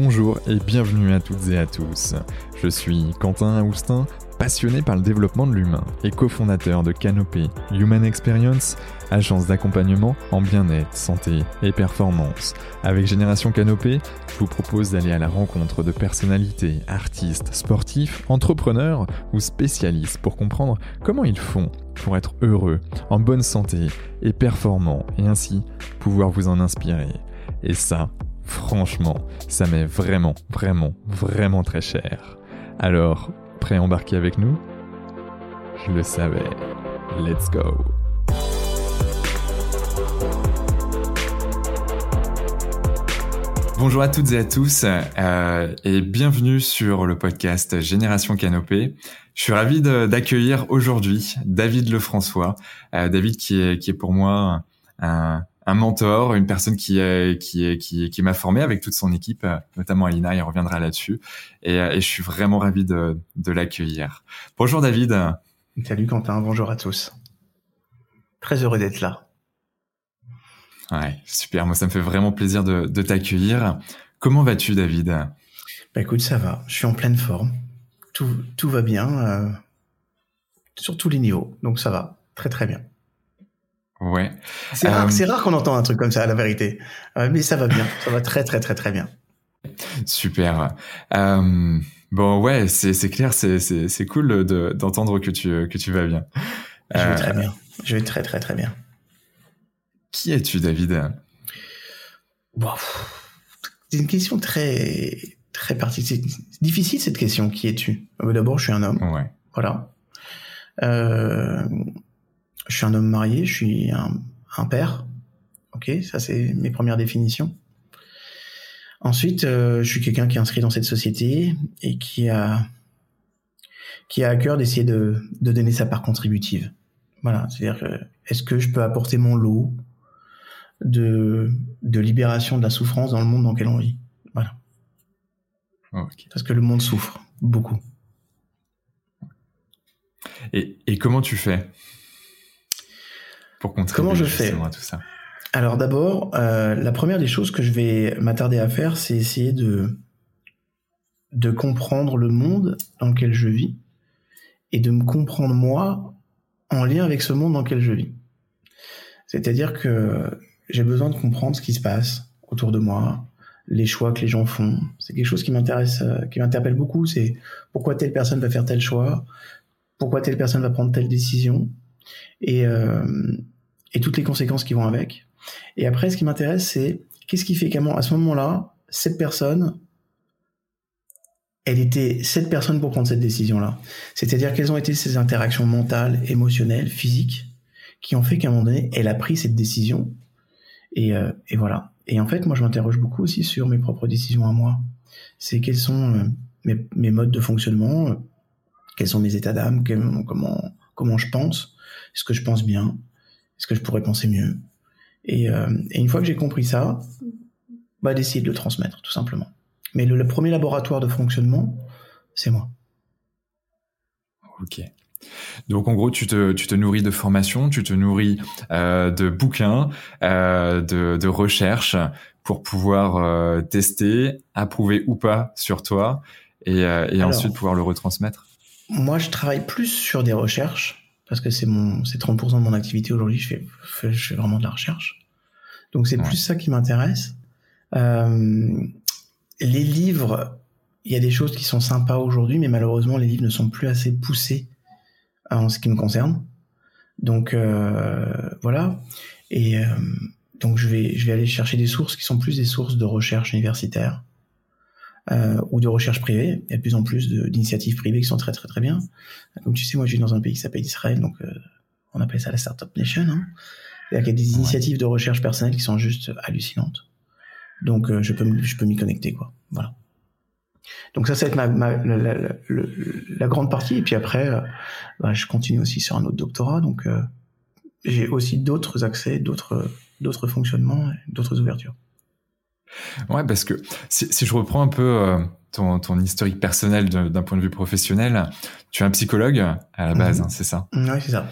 Bonjour et bienvenue à toutes et à tous. Je suis Quentin Aoustin, passionné par le développement de l'humain et cofondateur de Canopé Human Experience, agence d'accompagnement en bien-être, santé et performance. Avec Génération Canopé, je vous propose d'aller à la rencontre de personnalités, artistes, sportifs, entrepreneurs ou spécialistes pour comprendre comment ils font pour être heureux, en bonne santé et performants et ainsi pouvoir vous en inspirer. Et ça, franchement, ça m'est vraiment, vraiment, vraiment très cher. Alors, prêt à embarquer avec nous? Je le savais. Let's go Bonjour à toutes et à tous euh, et bienvenue sur le podcast Génération Canopée. Je suis ravi d'accueillir aujourd'hui David Lefrançois. Euh, David qui est, qui est pour moi un, un mentor, une personne qui qui qui, qui m'a formé avec toute son équipe, euh, notamment Alina, il reviendra là-dessus. Et, et, je suis vraiment ravi de, de l'accueillir. Bonjour David. Salut Quentin, bonjour à tous. Très heureux d'être là. Ouais, super. Moi, ça me fait vraiment plaisir de, de t'accueillir. Comment vas-tu, David? Bah écoute, ça va. Je suis en pleine forme. Tout, tout va bien euh, sur tous les niveaux. Donc ça va. Très très bien. Ouais. C'est rare, euh, rare qu'on entend un truc comme ça, la vérité. Euh, mais ça va bien. Ça va très, très, très, très bien. Super. Euh, bon, ouais, c'est clair, c'est cool d'entendre que, tu, que tu vas bien. Je vais très bien. Je vais très, très, très bien. Qui es-tu, David? Bon, C'est une question très, très particulière. C'est difficile, cette question. Qui es-tu? D'abord, je suis un homme. Ouais. Voilà. Euh, je suis un homme marié, je suis un, père. Ok, ça c'est mes premières définitions. Ensuite, euh, je suis quelqu'un qui est inscrit dans cette société et qui a qui a à cœur d'essayer de, de donner sa part contributive. Voilà, c'est-à-dire que est-ce que je peux apporter mon lot de, de libération de la souffrance dans le monde dans lequel on vit? Voilà. Parce que le monde souffre beaucoup. Et, et comment tu fais? Pour Comment je fais tout ça Alors d'abord, euh, la première des choses que je vais m'attarder à faire, c'est essayer de de comprendre le monde dans lequel je vis et de me comprendre moi en lien avec ce monde dans lequel je vis. C'est-à-dire que j'ai besoin de comprendre ce qui se passe autour de moi, les choix que les gens font. C'est quelque chose qui m'intéresse, euh, qui m'interpelle beaucoup. C'est pourquoi telle personne va faire tel choix, pourquoi telle personne va prendre telle décision. Et, euh, et toutes les conséquences qui vont avec. Et après, ce qui m'intéresse, c'est qu'est-ce qui fait qu'à ce moment-là, cette personne, elle était cette personne pour prendre cette décision-là. C'est-à-dire quelles ont été ses interactions mentales, émotionnelles, physiques, qui ont fait qu'à un moment donné, elle a pris cette décision. Et, euh, voilà. Et en fait, moi, je m'interroge beaucoup aussi sur mes propres décisions à moi. C'est quels sont euh, mes, modes de fonctionnement, quels sont mes états d'âme, comment je pense, est-ce que je pense bien, est-ce que je pourrais penser mieux? Euh, et, une fois que j'ai compris ça, bah, d'essayer de le transmettre, tout simplement. Mais le, premier laboratoire de fonctionnement, c'est moi. Ok. Donc en gros, tu te, tu te nourris de formation, tu te nourris euh, de bouquins, euh, de, de recherches pour pouvoir tester, approuver ou pas sur toi et, et ensuite pouvoir le retransmettre. Moi, je travaille plus sur des recherches parce que c'est mon, c'est 30% de mon activité aujourd'hui. Je fais, je fais vraiment de la recherche. Donc c'est plus ça qui m'intéresse. Euh, les livres, il y a des choses qui sont sympas aujourd'hui, mais malheureusement les livres ne sont plus assez poussés en ce qui me concerne. Donc euh, voilà. Et euh, donc je vais, je vais aller chercher des sources qui sont plus des sources de recherche universitaire euh, ou de recherche privée. Il y a de plus en plus d'initiatives privées qui sont très très très bien. Comme tu sais, moi je vis dans un pays qui s'appelle Israël, donc euh, on appelle ça la Startup Nation. Hein. Il y a des initiatives de recherche personnelle qui sont juste hallucinantes. Donc euh, je peux je peux m'y connecter quoi. Voilà. Donc ça, ça va être ma, ma la, la, la, grande partie. Et puis après, euh, bah, je continue aussi sur un autre doctorat. Donc euh, j'ai aussi d'autres accès, d'autres d'autres fonctionnements, d'autres ouvertures. Ouais, parce que si, si je reprends un peu euh, ton, ton, historique personnel d'un point de vue professionnel, tu es un psychologue à la base, mhm. hein, c'est ça? Oui, c'est ça.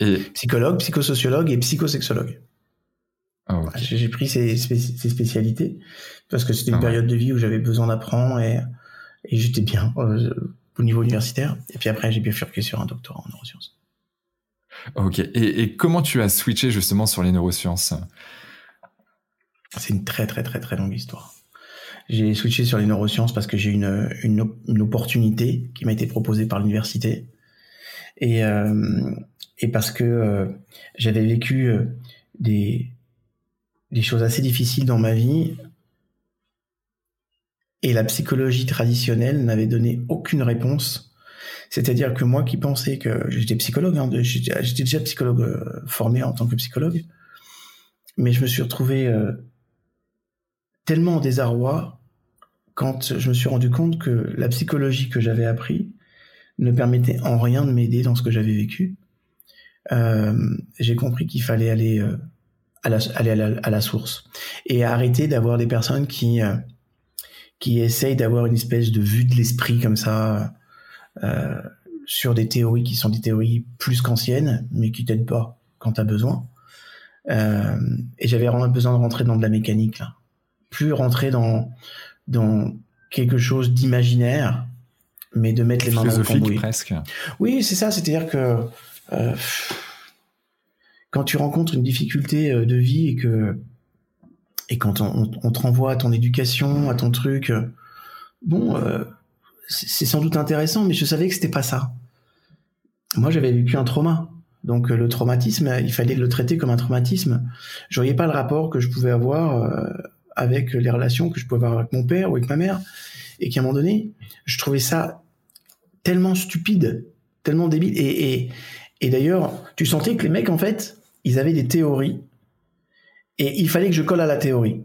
Et... Psychologue, psychosociologue et psychosexologue. Ah, j'ai pris ces, spécialités parce que c'était une ah période de vie où j'avais besoin d'apprendre et, et j'étais bien euh, au niveau universitaire. Et puis après, j'ai bifurqué sur un doctorat en neurosciences. Ok. Et, et, comment tu as switché justement sur les neurosciences? C'est une très très très très longue histoire. J'ai switché sur les neurosciences parce que j'ai une, une, une, opportunité qui m'a été proposée par l'université et, euh, et parce que euh, j'avais vécu euh, des, des choses assez difficiles dans ma vie et la psychologie traditionnelle n'avait donné aucune réponse. C'est-à-dire que moi qui pensais que j'étais psychologue, hein, j'étais déjà psychologue formé en tant que psychologue, mais je me suis retrouvé tellement en désarroi quand je me suis rendu compte que la psychologie que j'avais appris ne permettait en rien de m'aider dans ce que j'avais vécu. Euh, j'ai compris qu'il fallait aller à la, aller à la, source et arrêter d'avoir des personnes qui euh, qui essayent d'avoir une espèce de vue de l'esprit comme ça euh, sur des théories qui sont des théories plus qu'anciennes mais qui t'aident pas quand t'as besoin euh, et j'avais vraiment besoin de rentrer dans de la mécanique là plus rentrer dans dans quelque chose d'imaginaire mais de mettre les mains dans le cambouis presque oui c'est ça c'est à dire que euh, quand tu rencontres une difficulté euh, de vie et que et quand on, on, te renvoie à ton éducation, à ton truc, euh, bon, euh, c'est sans doute intéressant, mais je savais que c'était pas ça. Moi, j'avais vécu un trauma, donc le traumatisme, il fallait le traiter comme un traumatisme. Je voyais pas le rapport que je pouvais avoir avec les relations que je pouvais avoir avec mon père ou avec ma mère, et qu'à un moment donné, je trouvais ça tellement stupide, tellement débile, et, et, d'ailleurs, tu sentais que les mecs, en fait, ils avaient des théories et il fallait que je colle à la théorie.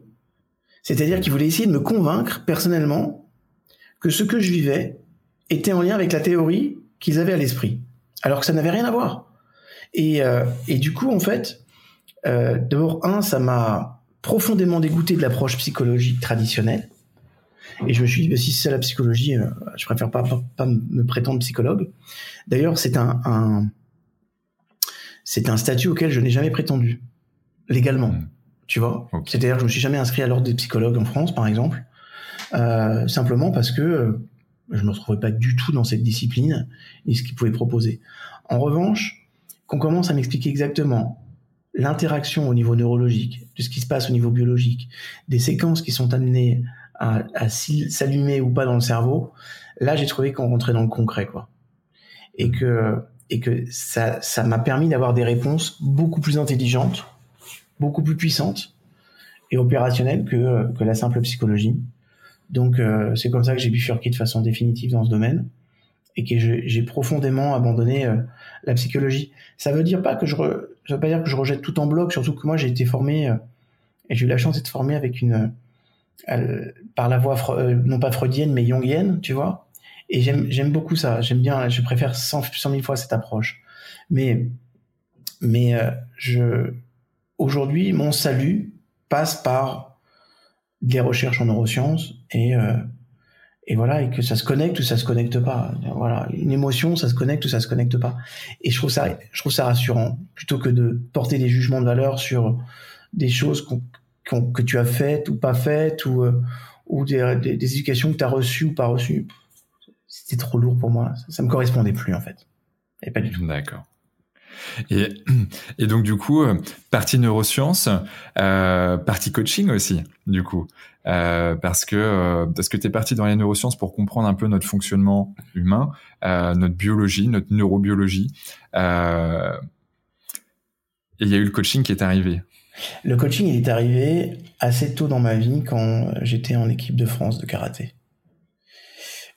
C'est-à-dire qu'ils voulaient essayer de me convaincre personnellement que ce que je vivais était en lien avec la théorie qu'ils avaient à l'esprit, alors que ça n'avait rien à voir. Et, euh, et du coup, en fait, euh, d'abord, un, ça m'a profondément dégoûté de l'approche psychologique traditionnelle. Et je me suis dit, bah, si c'est la psychologie, euh, je préfère pas, pas, me prétendre psychologue. D'ailleurs, c'est un, un c'est un statut auquel je n'ai jamais prétendu légalement. Hmm. Tu vois? C'est-à-dire que je me suis jamais inscrit à l'ordre des psychologues en France, par exemple, euh, simplement parce que euh, je me retrouvais pas du tout dans cette discipline et ce qu'ils pouvaient proposer. En revanche, qu'on commence à m'expliquer exactement l'interaction au niveau neurologique, de ce qui se passe au niveau biologique, des séquences qui sont amenées à, s'allumer ou pas dans le cerveau, là j'ai trouvé qu'on rentrait dans le concret, quoi. Et que et que ça ça m'a permis d'avoir des réponses beaucoup plus intelligentes, beaucoup plus puissantes et opérationnelles que que la simple psychologie. Donc euh, c'est comme ça que j'ai bifurqué de façon définitive dans ce domaine et que j'ai profondément abandonné euh, la psychologie. Ça veut dire pas que je ça veut pas dire que je rejette tout en bloc, surtout que moi j'ai été formé euh, et j'ai eu la chance d'être formé avec une par la voie non pas freudienne mais jungienne, tu vois et j'aime beaucoup ça. J'aime bien, je préfère 100, 100 000 fois cette approche. Mais, mais euh, je, aujourd'hui, mon salut passe par des recherches en neurosciences et, euh, et voilà, et que ça se connecte ou ça se connecte pas. Voilà, une émotion, ça se connecte ou ça se connecte pas. Et je trouve ça, je trouve ça rassurant, plutôt que de porter des jugements de valeur sur des choses que tu as faites ou pas faites ou, euh, ou des, des, des éducations que tu as reçues ou pas reçues c'était trop lourd pour moi. Ça, me correspondait plus en fait. Et pas du tout. D'accord. Et, donc du coup, euh, partie neurosciences, euh, partie coaching aussi, du coup, euh, parce que euh, parce que t'es parti dans les neurosciences pour comprendre un peu notre fonctionnement humain, notre biologie, notre neurobiologie. Et il y a eu le coaching qui est arrivé. Le coaching, est arrivé assez tôt dans ma vie quand j'étais en équipe de France de karaté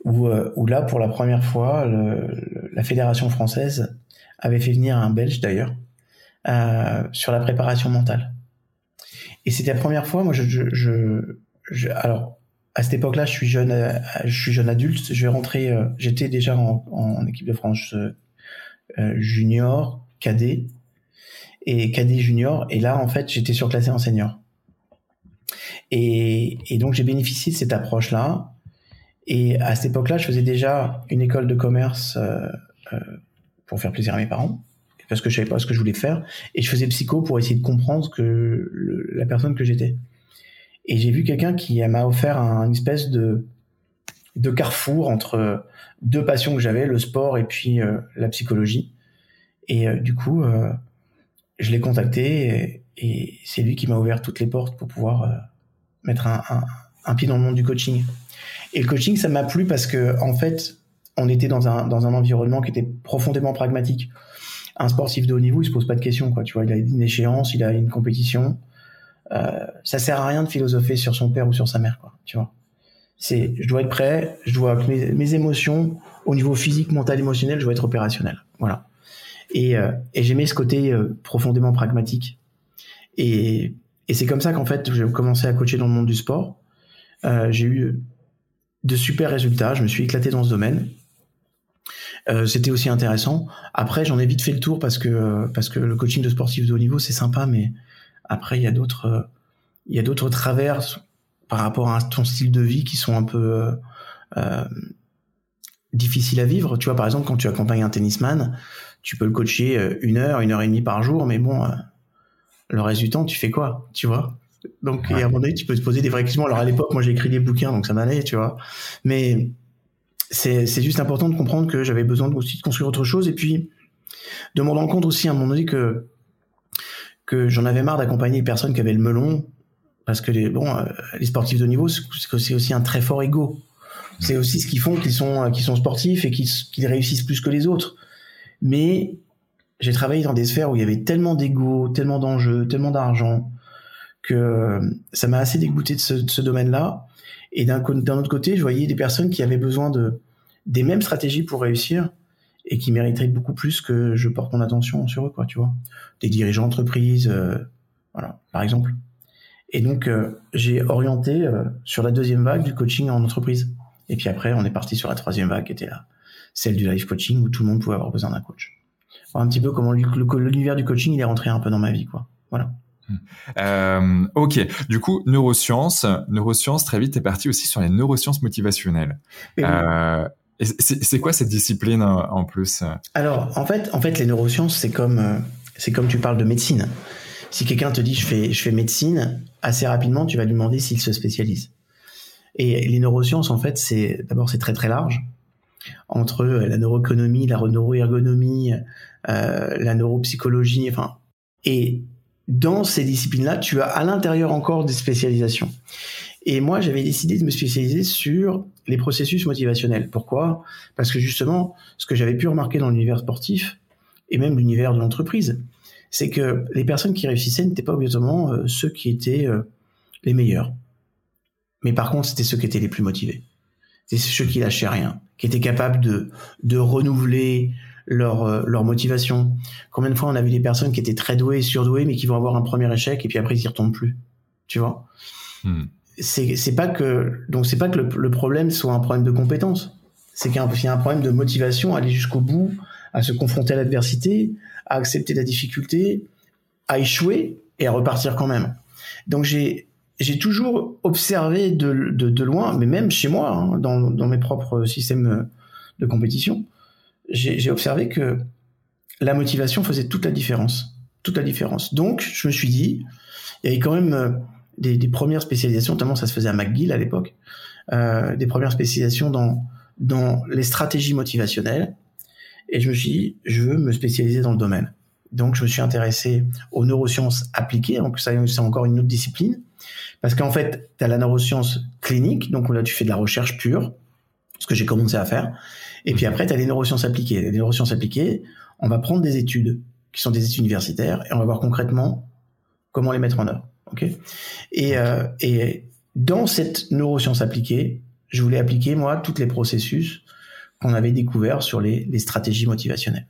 où, là, pour la première fois, la fédération française avait fait venir un Belge d'ailleurs euh, sur la préparation mentale. Et c'était la première fois, moi, je, je, je, alors à cette époque-là, je suis jeune, euh, je suis jeune adulte. Je vais rentrer, euh, j'étais déjà en, en, équipe de France euh, junior, cadet et cadet junior. Et là, en fait, j'étais surclassé en senior. Et, et donc, j'ai bénéficié de cette approche-là et à cette époque-là, je faisais déjà une école de commerce euh, euh, pour faire plaisir à mes parents, parce que je savais pas ce que je voulais faire. Et je faisais psycho pour essayer de comprendre que la personne que j'étais. Et j'ai vu quelqu'un qui m'a offert un, une espèce de, de carrefour entre deux passions que j'avais, le sport et puis euh, la psychologie. Et euh, du coup, euh, je l'ai contacté et, c'est lui qui m'a ouvert toutes les portes pour pouvoir mettre un, un, pied dans le monde du coaching. Et le coaching, ça m'a plu parce que en fait, on était dans un, dans un environnement qui était profondément pragmatique. Un sportif de haut niveau, il se pose pas de questions, quoi. Tu vois, il a une échéance, il a une compétition. Euh, ça sert à rien de philosopher sur son père ou sur sa mère, quoi. Tu vois. C'est, je dois être prêt, je dois mes, émotions au niveau physique, mental, émotionnel, je dois être opérationnel. Voilà. Et, euh, j'aimais ce côté euh, profondément pragmatique. Et, et c'est comme ça qu'en fait, j'ai commencé à coacher dans le monde du sport. Euh, j'ai eu de super résultats. Je me suis éclaté dans ce domaine. Euh, c'était aussi intéressant. Après, j'en ai vite fait le tour parce que parce que le coaching de sportif de haut niveau c'est sympa, mais après il y a d'autres il y a d'autres travers par rapport à ton style de vie qui sont un peu euh, difficiles à vivre. Tu vois, par exemple, quand tu accompagnes un tennisman, tu peux le coacher euh, une heure, une heure et demie par jour, mais bon, euh, le reste du temps, tu fais quoi, tu vois? Donc, et à un moment donné, tu peux te poser des vraies questions. Alors à l'époque, moi, j'ai écrit des bouquins, donc ça m'allait, tu vois. Mais c'est juste important de comprendre que j'avais besoin aussi de construire autre chose et puis de me rendre compte aussi à un moment donné que que j'en avais marre d'accompagner les personnes qui avaient le melon parce que les bon euh, les sportifs de niveau c'est aussi un très fort ego. C'est aussi ce qu'ils font qu'ils sont qu'ils sont sportifs et qu'ils réussissent plus que les autres. Mais j'ai travaillé dans des sphères où il y avait tellement d'ego tellement d'enjeux tellement d'argent que ça m'a assez dégoûté de ce, de ce domaine-là et d'un autre côté, je voyais des personnes qui avaient besoin de des mêmes stratégies pour réussir et qui mériteraient beaucoup plus que je porte mon attention sur eux, quoi, tu vois. Des dirigeants d'entreprise, euh, voilà, par exemple. Et donc, euh, j'ai orienté euh, sur la deuxième vague du coaching en entreprise. Et puis après, on est parti sur la troisième vague qui était là, celle du life coaching où tout le monde pouvait avoir besoin d'un coach. Un petit peu comment l'univers du coaching il est rentré un peu dans ma vie, quoi. Voilà. Euh, ok, du coup, neurosciences, neurosciences, très vite, t'es parti aussi sur les neurosciences motivationnelles. Euh, c'est quoi cette discipline en plus? Alors, en fait, en fait, les neurosciences, c'est comme, euh, c'est comme tu parles de médecine. Si quelqu'un te dit je fais, je fais médecine, assez rapidement, tu vas lui demander s'il se spécialise. Et les neurosciences, en fait, c'est d'abord c'est très très large entre la neuroéconomie, la neuroergonomie, euh, la neuropsychologie, enfin, et dans ces disciplines-là, tu as à l'intérieur encore des spécialisations. Et moi, j'avais décidé de me spécialiser sur les processus motivationnels. Pourquoi? Parce que justement, ce que j'avais pu remarquer dans l'univers sportif, et même l'univers de l'entreprise, c'est que les personnes qui réussissaient n'étaient pas obligatoirement euh, ceux qui étaient euh, les meilleurs. Mais par contre, c'était ceux qui étaient les plus motivés. C'était ceux qui lâchaient rien, qui étaient capables de, de renouveler leur, euh, leur motivation. Combien de fois on a vu des personnes qui étaient très douées et surdouées, mais qui vont avoir un premier échec et puis après ils y retombent plus. Tu vois? Hmm. C'est pas que donc c'est pas que le, problème soit un problème de compétence. C'est qu'il y, a un problème de motivation à aller jusqu'au bout, à se confronter à l'adversité, à accepter la difficulté, à échouer et à repartir quand même. Donc j'ai j'ai toujours observé de, de, de, loin, mais même chez moi, hein, dans, dans mes propres systèmes de compétition, j'ai observé que la motivation faisait toute la différence. Toute la différence. Donc, je me suis dit, il y avait quand même euh, des, des premières spécialisations, notamment ça se faisait à McGill à l'époque, euh, des premières spécialisations dans, dans les stratégies motivationnelles. Et je me suis dit, je veux me spécialiser dans le domaine. Donc, je me suis intéressé aux neurosciences appliquées. Donc, ça, c'est encore une autre discipline. Parce qu'en fait, tu as la neuroscience clinique. Donc, là, tu fais de la recherche pure, ce que j'ai commencé à faire. Et puis après, tu as les neurosciences appliquées. Les neurosciences appliquées, on va prendre des études qui sont des études universitaires et on va voir concrètement comment les mettre en œuvre. Ok? Et, euh, et dans cette neuroscience appliquée, je voulais appliquer moi tous les processus qu'on avait découverts sur les, les stratégies motivationnelles.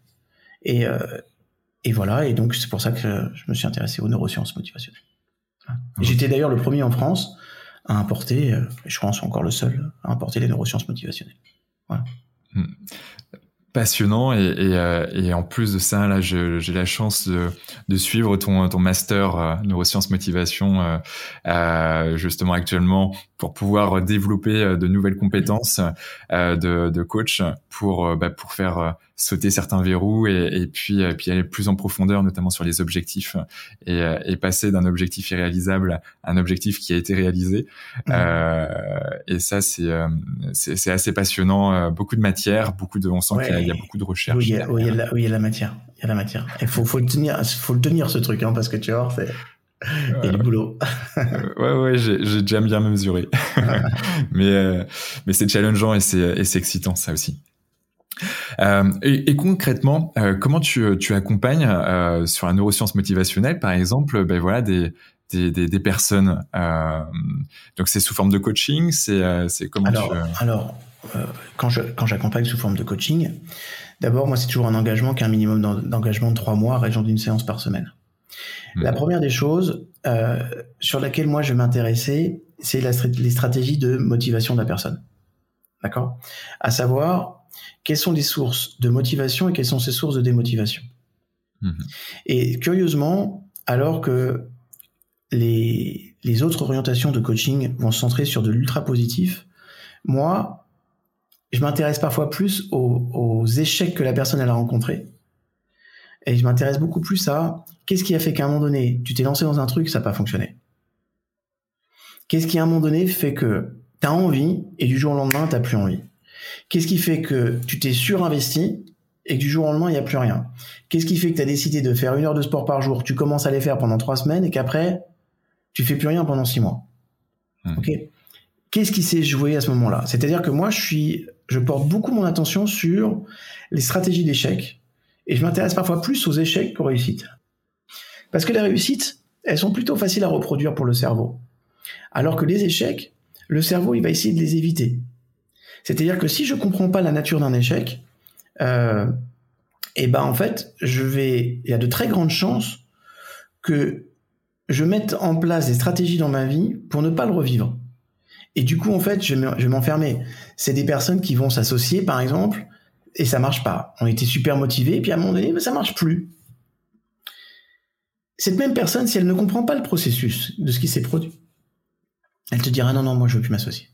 Et, euh, et voilà. Et donc c'est pour ça que je me suis intéressé aux neurosciences motivationnelles. J'étais d'ailleurs le premier en France à importer, euh, je pense encore le seul à importer les neurosciences motivationnelles. Voilà. Passionnant et, euh, et, en plus de ça là j'ai la chance de, de, suivre ton, ton master euh, neurosciences motivation euh, euh, justement actuellement pour pouvoir développer de nouvelles compétences de, de coach pour bah, pour faire sauter certains verrous et, et puis puis aller plus en profondeur, notamment sur les objectifs et, et passer d'un objectif irréalisable à un objectif qui a été réalisé. Mmh. et ça, c'est c'est assez passionnant. Beaucoup de matière, beaucoup de, on sent qu'il y, a beaucoup de recherche. Oui, il y a, oui, il y a, la, oui, il y a la matière. Il y a la matière. Il faut, faut le tenir, faut le tenir ce truc, hein, parce que tu vois, c'est il y a du boulot. ouais, ouais, j'ai déjà bien mesuré. mais euh, mais c'est challengeant et c'est excitant, ça aussi. Euh, et, et, concrètement, euh, comment tu, tu accompagnes euh, sur la neuroscience motivationnelle, par exemple, ben voilà des des, des, des personnes. Euh, donc c'est sous forme de coaching, c'est c'est comment alors, tu... Alors quand je quand j'accompagne sous forme de coaching, d'abord moi c'est toujours un engagement qui a un minimum d'engagement de trois mois, région d'une séance par semaine. La première des choses euh, sur laquelle moi je vais m'intéresser, c'est les stratégies de motivation de la personne. D'accord? À savoir, quelles sont les sources de motivation et quelles sont ces sources de démotivation? Mhm. Et curieusement, alors que les, les autres orientations de coaching vont se centrer sur de l'ultra positif, moi, je m'intéresse parfois plus aux, aux, échecs que la personne elle a rencontrés. Et je m'intéresse beaucoup plus à Qu'est-ce qui a fait qu'à un moment donné, tu t'es lancé dans un truc, ça n'a pas fonctionné Qu'est-ce qui à un moment donné fait que tu as envie et du jour au lendemain, tu n'as plus envie Qu'est-ce qui fait que tu t'es surinvesti et que du jour au lendemain, il n'y a plus rien? Qu'est-ce qui fait que tu as décidé de faire une heure de sport par jour, tu commences à les faire pendant trois semaines et qu'après, tu fais plus rien pendant six mois? Mmh. Ok Qu'est-ce qui s'est joué à ce moment-là? C'est-à-dire que moi, je suis, je porte beaucoup mon attention sur les stratégies d'échec et je m'intéresse parfois plus aux échecs qu'aux réussites. Parce que les réussites, elles sont plutôt faciles à reproduire pour le cerveau. Alors que les échecs, le cerveau, il va essayer de les éviter. C'est-à-dire que si je comprends pas la nature d'un échec, euh, et eh ben en fait, je vais, il y a de très grandes chances que je mette en place des stratégies dans ma vie pour ne pas le revivre. Et du coup, en fait, je vais m'enfermer. C'est des personnes qui vont s'associer, par exemple, et ça marche pas. On était super motivés, et puis à un moment donné, ben, ça marche plus cette même personne, si elle ne comprend pas le processus de ce qui s'est produit, elle te dira non, non, moi je veux plus m'associer.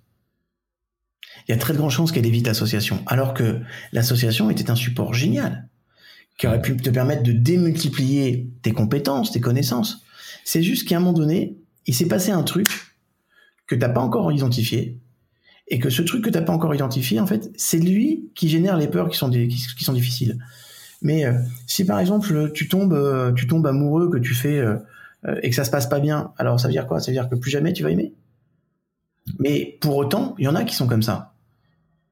Il y a très de grandes chances qu'elle évite l'association, alors que l'association était un support génial, qui aurait pu te permettre de démultiplier tes compétences, tes connaissances. C'est juste qu'à un moment donné, il s'est passé un truc que tu n'as pas encore identifié, et que ce truc que tu n'as pas encore identifié, en fait, c'est lui qui génère les peurs qui sont, difficiles. Mais euh, si par exemple tu tombes, euh, tu tombes amoureux, que tu fais euh, et que ça se passe pas bien, alors ça veut dire quoi? Ça veut dire que plus jamais tu vas aimer? Mais pour autant, il y en a qui sont comme ça.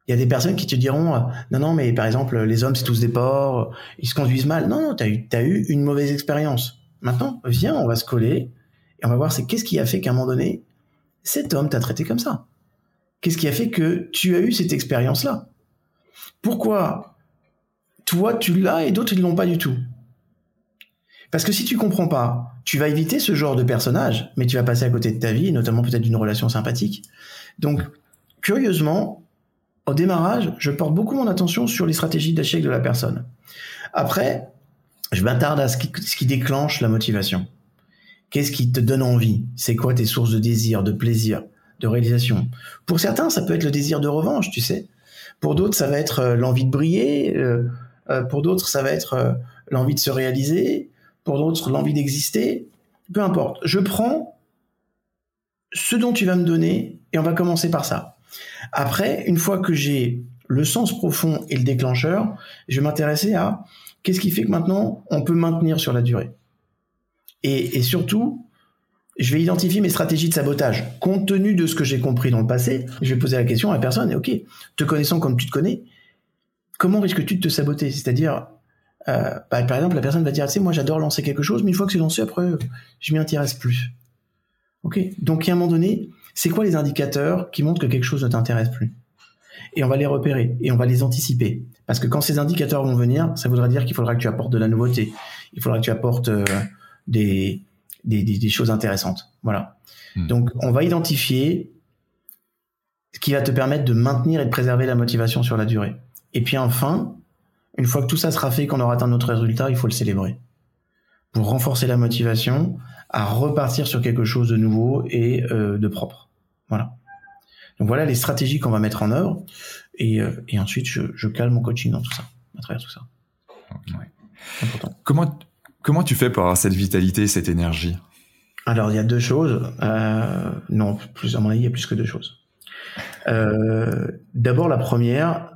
Il y a des personnes qui te diront non non mais par exemple les hommes c'est tous des porcs, ils se conduisent mal. Non non, t'as eu as eu une mauvaise expérience. Maintenant viens, on va se coller et on va voir c'est qu'est-ce qui a fait qu'à un moment donné cet homme t'a traité comme ça? Qu'est-ce qui a fait que tu as eu cette expérience là Pourquoi toi tu l'as et d'autres ils l'ont pas du tout? Parce que si tu comprends pas, tu vas éviter ce genre de personnage, mais tu vas passer à côté de ta vie, notamment peut-être d'une relation sympathique. Donc, curieusement, au démarrage, je porte beaucoup mon attention sur les stratégies d'échec de la personne. Après, je m'attarde à ce qui, ce qui déclenche la motivation. Qu'est-ce qui te donne envie? C'est quoi tes sources de désir, de plaisir, de réalisation? Pour certains, ça peut être le désir de revanche, tu sais. Pour d'autres, ça va être euh, l'envie de briller, euh, euh, pour d'autres, ça va être l'envie de se réaliser. Pour d'autres, l'envie d'exister. Peu importe. Je prends ce dont tu vas me donner et on va commencer par ça. Après, une fois que j'ai le sens profond et le déclencheur, je vais m'intéresser à qu'est-ce qui fait que maintenant on peut maintenir sur la durée. Et, surtout, je vais identifier mes stratégies de sabotage. Compte tenu de ce que j'ai compris dans le passé, je vais poser la question à la personne, et ok, te connaissant comme tu te connais, comment risques-tu de te saboter? C'est-à-dire, euh, bah, par exemple, la personne va dire, tu sais, moi j'adore lancer quelque chose, mais une fois que c'est lancé, après, je m'y intéresse plus. Ok? Donc, à un moment donné, c'est quoi les indicateurs qui montrent que quelque chose ne t'intéresse plus? Et on va les repérer et on va les anticiper. Parce que quand ces indicateurs vont venir, ça voudra dire qu'il faudra que tu apportes de la nouveauté. Il faudra que tu apportes euh, des, des, choses intéressantes. Voilà. Hmm. Donc, on va identifier ce qui va te permettre de maintenir et de préserver la motivation sur la durée. Et puis enfin, une fois que tout ça sera fait, qu'on aura atteint notre résultat, il faut le célébrer. Pour renforcer la motivation à repartir sur quelque chose de nouveau et euh, de propre. Voilà. Donc voilà les stratégies qu'on va mettre en œuvre. Et, euh, et ensuite, je, je cale mon coaching dans tout ça, à travers tout ça. Comment, comment tu fais pour avoir cette vitalité, cette énergie? Alors, il y a deux choses. Euh, non, plus, à mon avis, il y a plus que deux choses. Euh, d'abord, la première,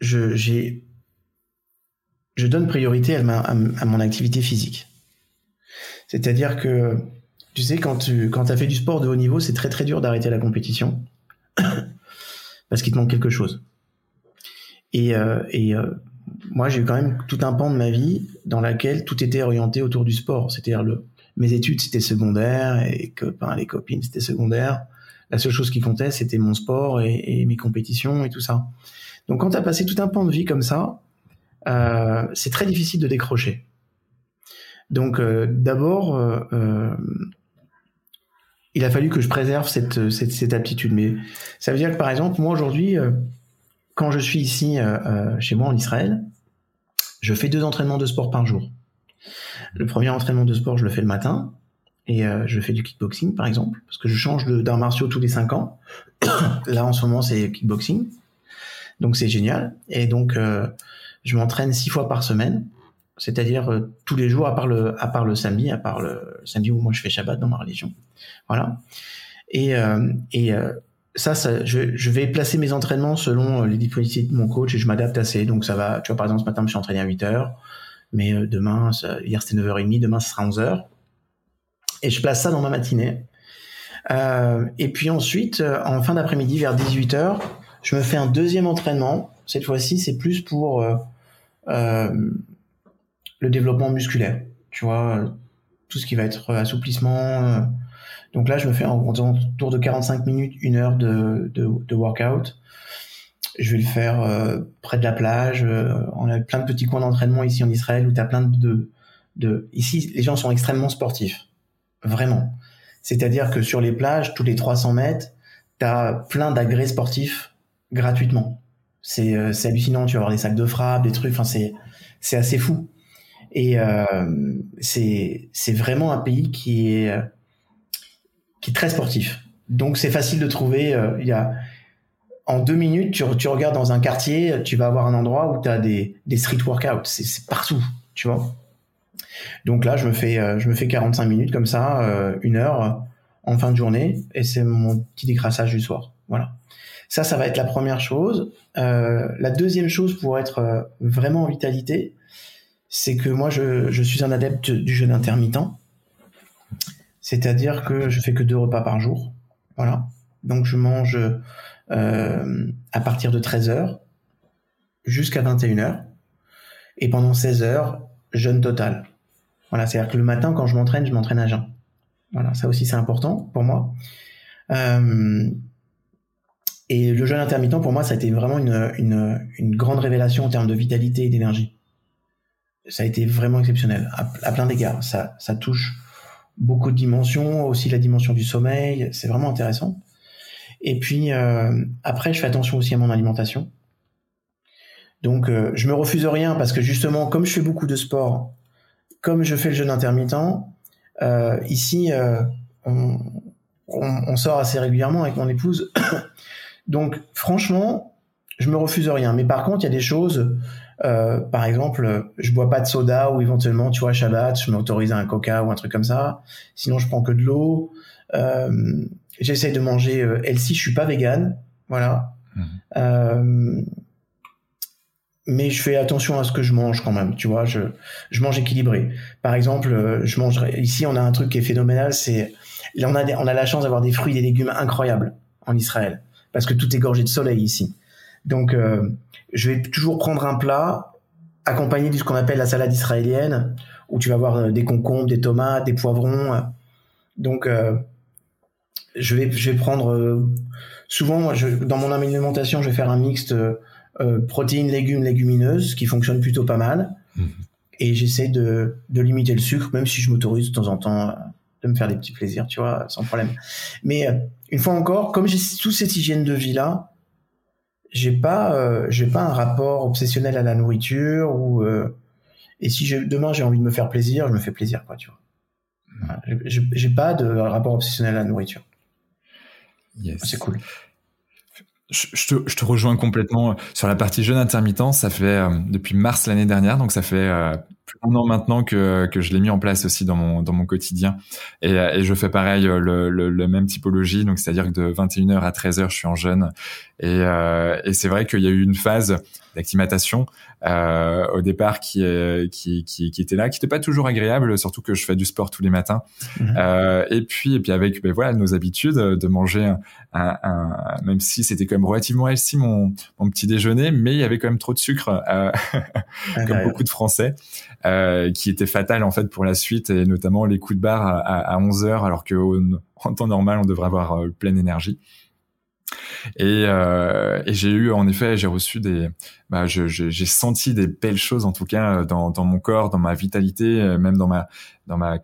je, je donne priorité à, à, mon activité physique. C'est-à-dire que, tu sais, quand tu quand as fait du sport de haut niveau, c'est très très dur d'arrêter la compétition parce qu'il te manque quelque chose. Et, euh, euh, moi, j'ai eu quand même tout un pan de ma vie dans laquelle tout était orienté autour du sport. C'est-à-dire le, mes études, c'était secondaire et ben, les copines, c'était secondaire. La seule chose qui comptait, c'était mon sport et, mes compétitions et tout ça. Donc, quand tu as passé tout un pan de vie comme ça, euh, c'est très difficile de décrocher. Donc, euh, d'abord, euh, euh, il a fallu que je préserve cette, cette, aptitude. Mais ça veut dire que, par exemple, moi aujourd'hui, quand je suis ici chez moi en Israël, je fais deux entraînements de sport par jour. Le premier entraînement de sport, je le fais le matin, et je fais du kickboxing, par exemple, parce que je change d'art martiaux tous les cinq ans. Là, en ce moment, c'est kickboxing. Donc, c'est génial. Et donc, je m'entraîne six fois par semaine, c'est-à-dire euh, tous les jours, à part, le, à part le samedi, à part le samedi où moi je fais Shabbat dans ma religion. Voilà. Et, et ça, ça je, je, vais placer mes entraînements selon les disponibilités de mon coach et je m'adapte assez. Donc, ça va, tu vois, par exemple, ce matin, je suis entraîné à 8 heures mais demain, hier c'était 9h30, demain ce sera 11h et je place ça dans ma matinée. Euh, et puis ensuite, euh, en fin d'après-midi, vers 18h, je me fais un deuxième entraînement. Cette fois-ci, c'est plus pour euh, euh, le développement musculaire. Tu vois, tout ce qui va être assouplissement. Donc là, je me fais en, autour de 45 minutes, une heure de, de, workout. Je vais le faire près de la plage. on a plein de petits coins d'entraînement ici en Israël où tu as plein de, de... Ici, les gens sont extrêmement sportifs. Vraiment. C'est-à-dire que sur les plages, tous les 300 mètres, tu as plein d'agrès sportifs gratuitement. Euh, c'est hallucinant, tu vas avoir des sacs de frappe, des trucs, enfin c'est assez fou. Et euh, c'est vraiment un pays qui est qui est très sportif. Donc c'est facile de trouver. Euh, il y a en deux minutes, tu, tu regardes dans un quartier, tu vas avoir un endroit où tu as des, des street workouts. C'est partout, tu vois. Donc là, je me fais, euh, je me fais 45 minutes comme ça, euh, une heure en fin de journée, et c'est mon petit décrassage du soir. Voilà. Ça, ça va être la première chose. Euh, la deuxième chose pour être vraiment en vitalité, c'est que moi, je, je, suis un adepte du jeûne intermittent. C'est-à-dire que je fais que deux repas par jour. Voilà. Donc je mange euh, à partir de 13 heures jusqu'à 21 heures. Et pendant 16 heures, jeûne total. Voilà, c'est-à-dire que le matin, quand je m'entraîne, je m'entraîne à jeun. Voilà, ça aussi c'est important pour moi. Euh, et le jeûne intermittent, pour moi, ça a été vraiment une, une, une grande révélation en termes de vitalité et d'énergie. Ça a été vraiment exceptionnel, à, plein d'égards. Ça, ça touche beaucoup de dimensions, aussi la dimension du sommeil, c'est vraiment intéressant. Et puis, euh, après, je fais attention aussi à mon alimentation. Donc, euh, je me refuse rien parce que justement, comme je fais beaucoup de sport, comme je fais le jeûne intermittent, euh, ici, euh, on, on, sort assez régulièrement avec mon épouse. Donc, franchement, je me refuse rien. Mais par contre, il y a des choses, euh, par exemple, je bois pas de soda ou éventuellement, tu vois, Shabbat, je m'autorise un coca ou un truc comme ça. Sinon, je prends que de l'eau. Euh, J'essaie de manger healthy. Je suis pas vegan, voilà. Mmh. Euh, mais je fais attention à ce que je mange quand même, tu vois, je, je mange équilibré. Par exemple, euh, je mange ici on a un truc qui est phénoménal, c'est on a on a la chance d'avoir des fruits et des légumes incroyables en Israël parce que tout est gorgé de soleil ici. Donc euh, je vais toujours prendre un plat accompagné de ce qu'on appelle la salade israélienne où tu vas avoir euh, des concombres, des tomates, des poivrons. Donc je vais je vais prendre souvent je, dans mon alimentation, je vais faire un mixte euh, protéines, légumes, légumineuses, qui fonctionnent plutôt pas mal. Mhm. Et j'essaie de, de, limiter le sucre, même si je m'autorise de temps en temps euh, de me faire des petits plaisirs, tu vois, sans problème. Mais euh, une fois encore, comme j'ai toute cette hygiène de vie là, j'ai pas, j'ai pas un rapport obsessionnel à la nourriture ou et si demain j'ai envie de me faire plaisir, je me fais plaisir, quoi, tu vois. j'ai pas de rapport obsessionnel à la nourriture. Yes. C'est cool je, te, rejoins complètement sur la partie jeûne intermittent. Ça fait euh, depuis mars l'année dernière, donc ça fait euh, plus d'un an maintenant que, que je l'ai mis en place aussi dans mon, dans mon quotidien. Et, euh, et je fais pareil, le, le, même typologie, donc c'est-à-dire que de 21h à 13h, je suis en jeûne. Et, et c'est vrai qu'il y a eu une phase d'acclimatation euh, au départ qui, qui, qui, qui, était là, qui n'était pas toujours agréable, surtout que je fais du sport tous les matins. Mhm. Euh, et puis et puis avec ben voilà nos habitudes de manger un, un, même si c'était quand même relativement healthy mon, mon petit déjeuner, mais il y avait quand même trop de sucre, euh, ah, comme beaucoup de Français, euh, qui était fatal en fait pour la suite et notamment les coups de barre à, à 11 heures alors que en temps normal on devrait avoir euh, pleine énergie. Et, euh, et j'ai eu, en effet, j'ai reçu des, bah, j'ai senti des belles choses en tout cas dans, dans mon corps, dans ma vitalité, euh, même dans ma, dans ma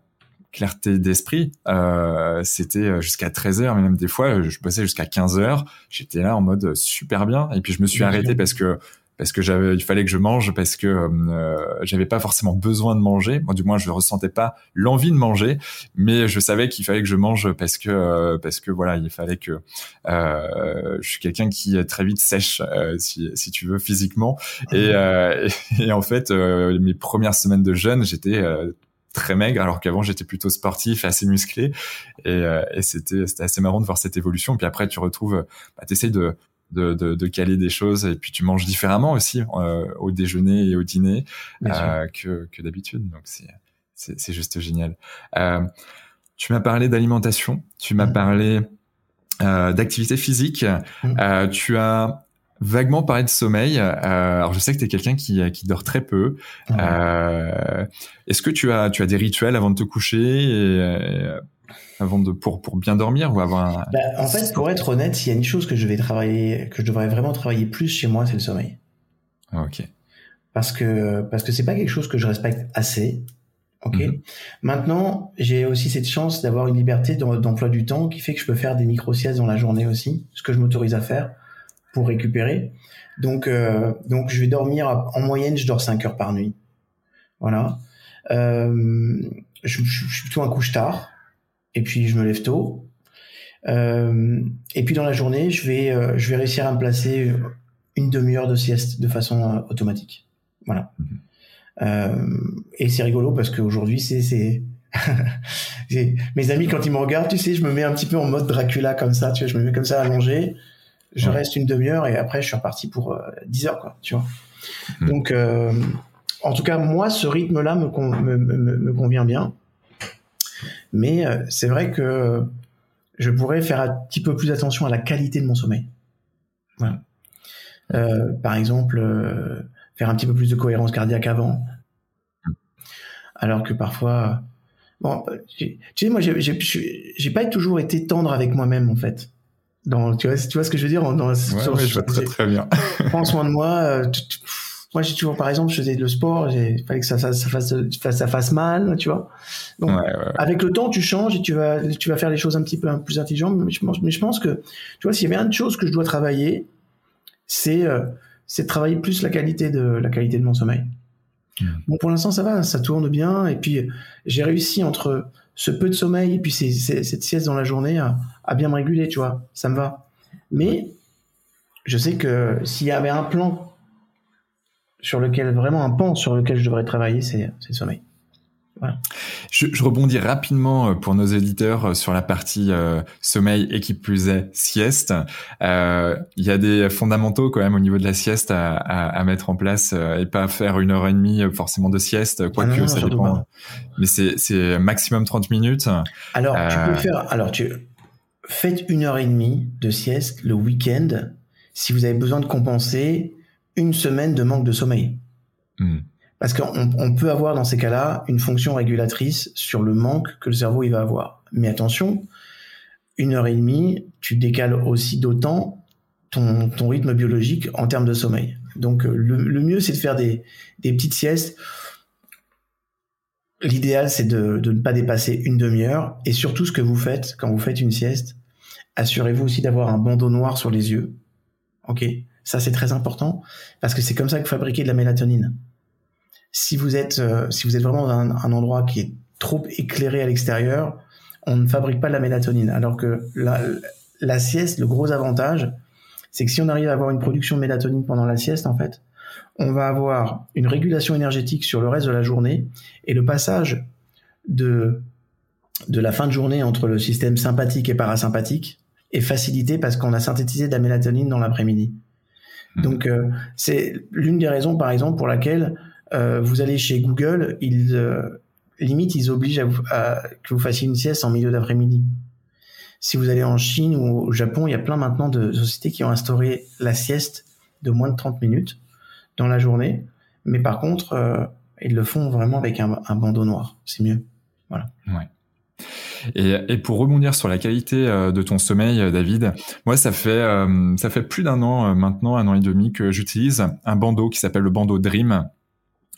clarté d'esprit. Euh, c'était euh, jusqu'à 13 heures, mais même des fois, je passais jusqu'à 15 heures. J'étais là en mode super bien. Et puis je me suis arrêté parce que parce que j'avais, il fallait que je mange parce que euh, j'avais pas forcément besoin de manger. Moi, du moins, je ressentais pas l'envie de manger, mais je savais qu'il fallait que je mange parce que euh, parce que voilà, il fallait que euh, je suis quelqu'un qui est très vite sèche, euh, si si tu veux, physiquement. Et, euh, et, en fait, mes premières semaines de jeûne, j'étais très maigre alors qu'avant j'étais plutôt sportif assez musclé et, et c'était c'était assez marrant de voir cette évolution puis après tu retrouves bah, t'essayes de de, de, de, caler des choses et puis tu manges différemment aussi euh, au déjeuner et au dîner euh, que, que d'habitude. Donc c'est c'est juste génial. Euh, tu m'as parlé d'alimentation, tu m'as mmh. parlé euh, d'activité physique, mmh. euh, tu as vaguement parlé de sommeil. Euh, alors je sais que tu es quelqu'un qui, qui dort très peu. Est-ce que tu as tu as des rituels avant de te coucher et, avant de pour pour bien dormir ou avoir un... bah, en fait pour être honnête il y a une chose que je vais travailler que je devrais vraiment travailler plus chez moi c'est le sommeil. Ah, ok. Parce que parce que c'est pas quelque chose que je respecte assez ok? Mhm. maintenant j'ai aussi cette chance d'avoir une liberté d'emploi du temps qui fait que je peux faire des micro siestes dans la journée aussi ce que je m'autorise à faire pour récupérer. Donc euh, donc je vais dormir en moyenne je dors 5 heures par nuit. Voilà. Euh, je, je, je suis plutôt un couche tard et puis je me lève tôt. Euh, et puis dans la journée, je vais, euh, je vais réussir à me placer une demi-heure de sieste de façon euh, automatique. Voilà. Mhm. et c'est rigolo parce qu'aujourd'hui, c'est, mes amis quand ils me regardent, tu sais, je me mets un petit peu en mode Dracula comme ça, tu vois, je me mets comme ça allongé, je reste une demi-heure et après je suis reparti pour 10 heures, quoi, tu vois. Mhm. Donc, en tout cas, moi, ce rythme-là me, me, me, me convient bien. Mais euh, c'est vrai que je pourrais faire un petit peu plus attention à la qualité de mon sommeil. Voilà. Euh, par exemple, euh, faire un petit peu plus de cohérence cardiaque avant. Alors que parfois, bon, tu sais, moi, j'ai pas toujours été tendre avec moi-même en fait. Dans, tu vois, tu vois ce que je veux dire dans, ouais, je vois très très bien. prends soin de moi. Moi, j'ai toujours, par exemple, je faisais le sport, il fallait que ça, ça, ça, fasse, ça fasse mal, tu vois. Donc, avec le temps, tu changes et tu vas, tu vas faire les choses un petit peu plus intelligentes. Mais je pense, mais je pense que, tu vois, s'il y avait une chose que je dois travailler, c'est, euh, c'est de travailler plus la qualité de, la qualité de mon sommeil. Hmm. Bon, pour l'instant, ça va, ça tourne bien. Et puis, j'ai réussi entre ce peu de sommeil et puis cette sieste dans la journée à, à bien me réguler, tu vois. Ça me va. Mais, je sais que s'il y avait un plan sur lequel, vraiment un pan sur lequel je devrais travailler, c'est le sommeil. Voilà. Je, je, rebondis rapidement euh, pour nos éditeurs euh, sur la partie euh, sommeil et qui plus est sieste. Euh, il y a des fondamentaux quand même au niveau de la sieste à, à, à mettre en place et pas faire une heure et demie forcément de sieste, quoique ah ça dépend. Mais c'est maximum 30 minutes. Alors tu peux faire. Alors tu faites une heure et demie de sieste le week-end si vous avez besoin de compenser une semaine de manque de sommeil. Hmm. Parce qu'on on peut avoir dans ces cas-là une fonction régulatrice sur le manque que le cerveau il va avoir. Mais attention, une heure et demie, tu décales aussi d'autant ton, ton rythme biologique en termes de sommeil. Donc le, mieux c'est de faire des, des petites siestes. L'idéal c'est de, de ne pas dépasser une demi-heure et surtout ce que vous faites quand vous faites une sieste, assurez-vous aussi d'avoir un bandeau noir sur les yeux. Ok, ça, c'est très important parce que c'est comme ça que vous fabriquez de la mélatonine. Si vous êtes, euh, si vous êtes vraiment dans un, endroit qui est trop éclairé à l'extérieur, on ne fabrique pas de la mélatonine. Alors que la, sieste, le gros avantage, c'est que si on arrive à avoir une production de mélatonine pendant la sieste, en fait, on va avoir une régulation énergétique sur le reste de la journée et le passage de, de la fin de journée entre le système sympathique et parasympathique est facilité parce qu'on a synthétisé de la mélatonine dans l'après-midi. Mmh. Donc, euh, c'est l'une des raisons, par exemple, pour laquelle euh, vous allez chez Google, ils, euh, limite, ils obligent à, que vous fassiez une sieste en milieu d'après-midi. Si vous allez en Chine ou au Japon, il y a plein maintenant de sociétés qui ont instauré la sieste de moins de 30 minutes dans la journée. Mais par contre, euh, ils le font vraiment avec un, bandeau noir. C'est mieux. Voilà. Ouais. Et, et, pour rebondir sur la qualité euh, de ton sommeil, David, moi ça fait euh, ça fait plus d'un an maintenant, un an et demi que j'utilise un bandeau qui s'appelle le bandeau Dream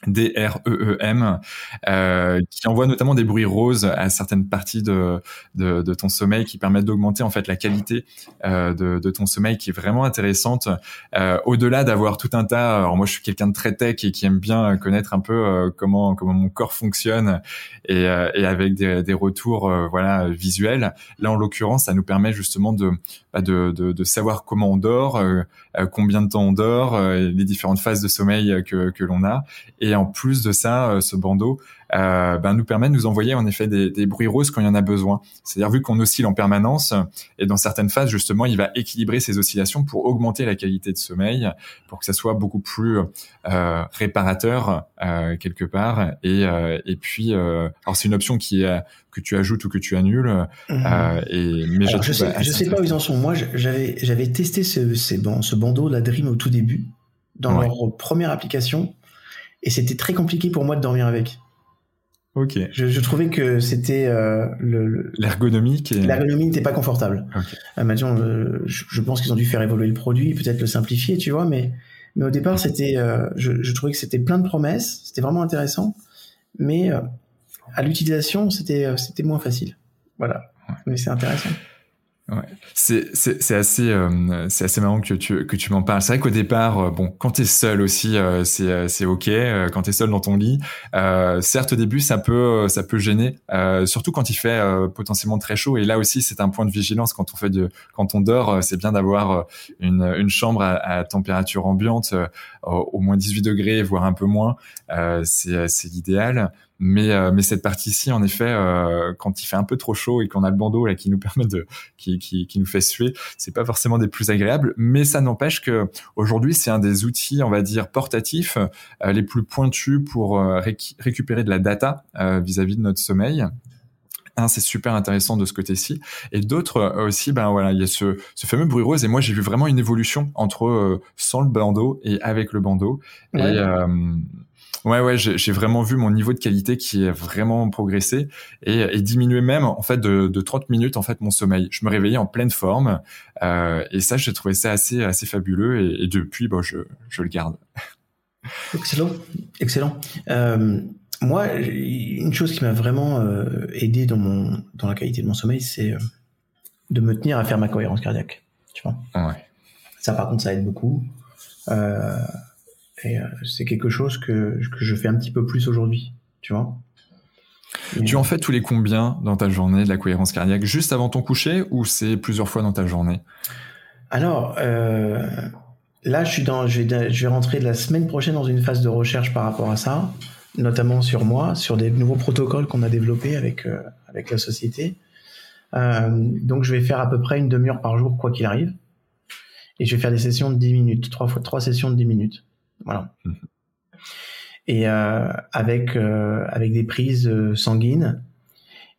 D-R-E-E-M, euh, qui envoie notamment des bruits roses à certaines parties de, de, de ton sommeil, qui permettent d'augmenter en fait la qualité euh, de, de, ton sommeil, qui est vraiment intéressante. Euh, Au-delà d'avoir tout un tas, alors moi je suis quelqu'un de très tech et qui aime bien connaître un peu euh, comment comment mon corps fonctionne et, euh, et avec des, des retours euh, voilà visuels. Là en l'occurrence, ça nous permet justement de bah, de, de, de, savoir comment on dort, combien de temps on dort, les différentes phases de sommeil que, que l'on a et en plus de ça, euh, ce bandeau euh, ben, nous permet de nous envoyer en effet des, des bruits roses quand il y en a besoin. C'est-à-dire vu qu'on oscille en permanence et dans certaines phases justement, il va équilibrer ces oscillations pour augmenter la qualité de sommeil, pour que ça soit beaucoup plus euh, réparateur euh, quelque part. Et, et puis, alors c'est une option qui est que tu ajoutes ou que tu annules. Mhm. et mais je sais, je sais pas où ils en sont. Moi, j'avais j'avais testé ce, ce bandeau, la Dream au tout début dans leur première application et c'était très compliqué pour moi de dormir avec. Ok. Je, je trouvais que c'était euh, le l'ergonomique. L'ergonomie n'était pas confortable. Okay. Euh, maintenant, euh, je, je, pense qu'ils ont dû faire évoluer le produit, peut-être le simplifier, tu vois, mais mais au départ, c'était, euh, je, je, trouvais que c'était plein de promesses, c'était vraiment intéressant, mais à l'utilisation, c'était c'était moins facile. Voilà. Ouais. Mais c'est intéressant. C'est assez, euh, c'est assez marrant que tu, que tu m'en parles. C'est vrai qu'au départ, euh, bon, quand t'es seul aussi, euh, c'est, euh, c'est ok. Euh, quand t'es seul dans ton lit, certes au début, ça peut, ça peut gêner, surtout quand il fait potentiellement très chaud. Et là aussi, c'est un point de vigilance quand on fait de, quand on dort, c'est bien d'avoir une, une chambre à, à température ambiante, au moins 18 degrés, voire un peu moins. c'est, c'est l'idéal. Mais, euh, mais cette partie-ci, en effet, euh, quand il fait un peu trop chaud et qu'on a le bandeau là qui nous permet de, qui, qui, qui nous fait suer, c'est pas forcément des plus agréables. Mais ça n'empêche que aujourd'hui, c'est un des outils, on va dire, portatifs euh, les plus pointus pour récupérer de la data vis-à-vis de notre sommeil. Un, c'est super intéressant de ce côté-ci. Et d'autres aussi, ben voilà, il y a ce, ce fameux bruit rose. Et moi, j'ai vu vraiment une évolution entre sans le bandeau et avec le bandeau. Ouais. Et Ouais, ouais, j'ai vraiment vu mon niveau de qualité qui est vraiment progressé et, et diminué même en fait de, de 30 minutes en fait mon sommeil. Je me réveillais en pleine forme euh, et ça, j'ai trouvé ça assez assez fabuleux et, et depuis, bon, je, je le garde. Excellent, excellent. Euh, moi, une chose qui m'a vraiment euh, aidé dans mon dans la qualité de mon sommeil, c'est euh, de me tenir à faire ma cohérence cardiaque. Tu vois. Ouais. Ça, par contre, ça aide beaucoup. Euh, et c'est quelque chose que, que je fais un petit peu plus aujourd'hui, tu vois. Et tu en fais tous les combien dans ta journée de la cohérence cardiaque? Juste avant ton coucher ou c'est plusieurs fois dans ta journée? Alors, là, je, suis dans, je, vais, je vais rentrer la semaine prochaine dans une phase de recherche par rapport à ça, notamment sur moi, sur des nouveaux protocoles qu'on a développés avec, euh, avec la société. Euh, donc, je vais faire à peu près une demi-heure par jour, quoi qu'il arrive. Et je vais faire des sessions de 10 minutes, trois, fois, trois sessions de 10 minutes. Voilà. Mmh. Et euh, avec avec des prises sanguines.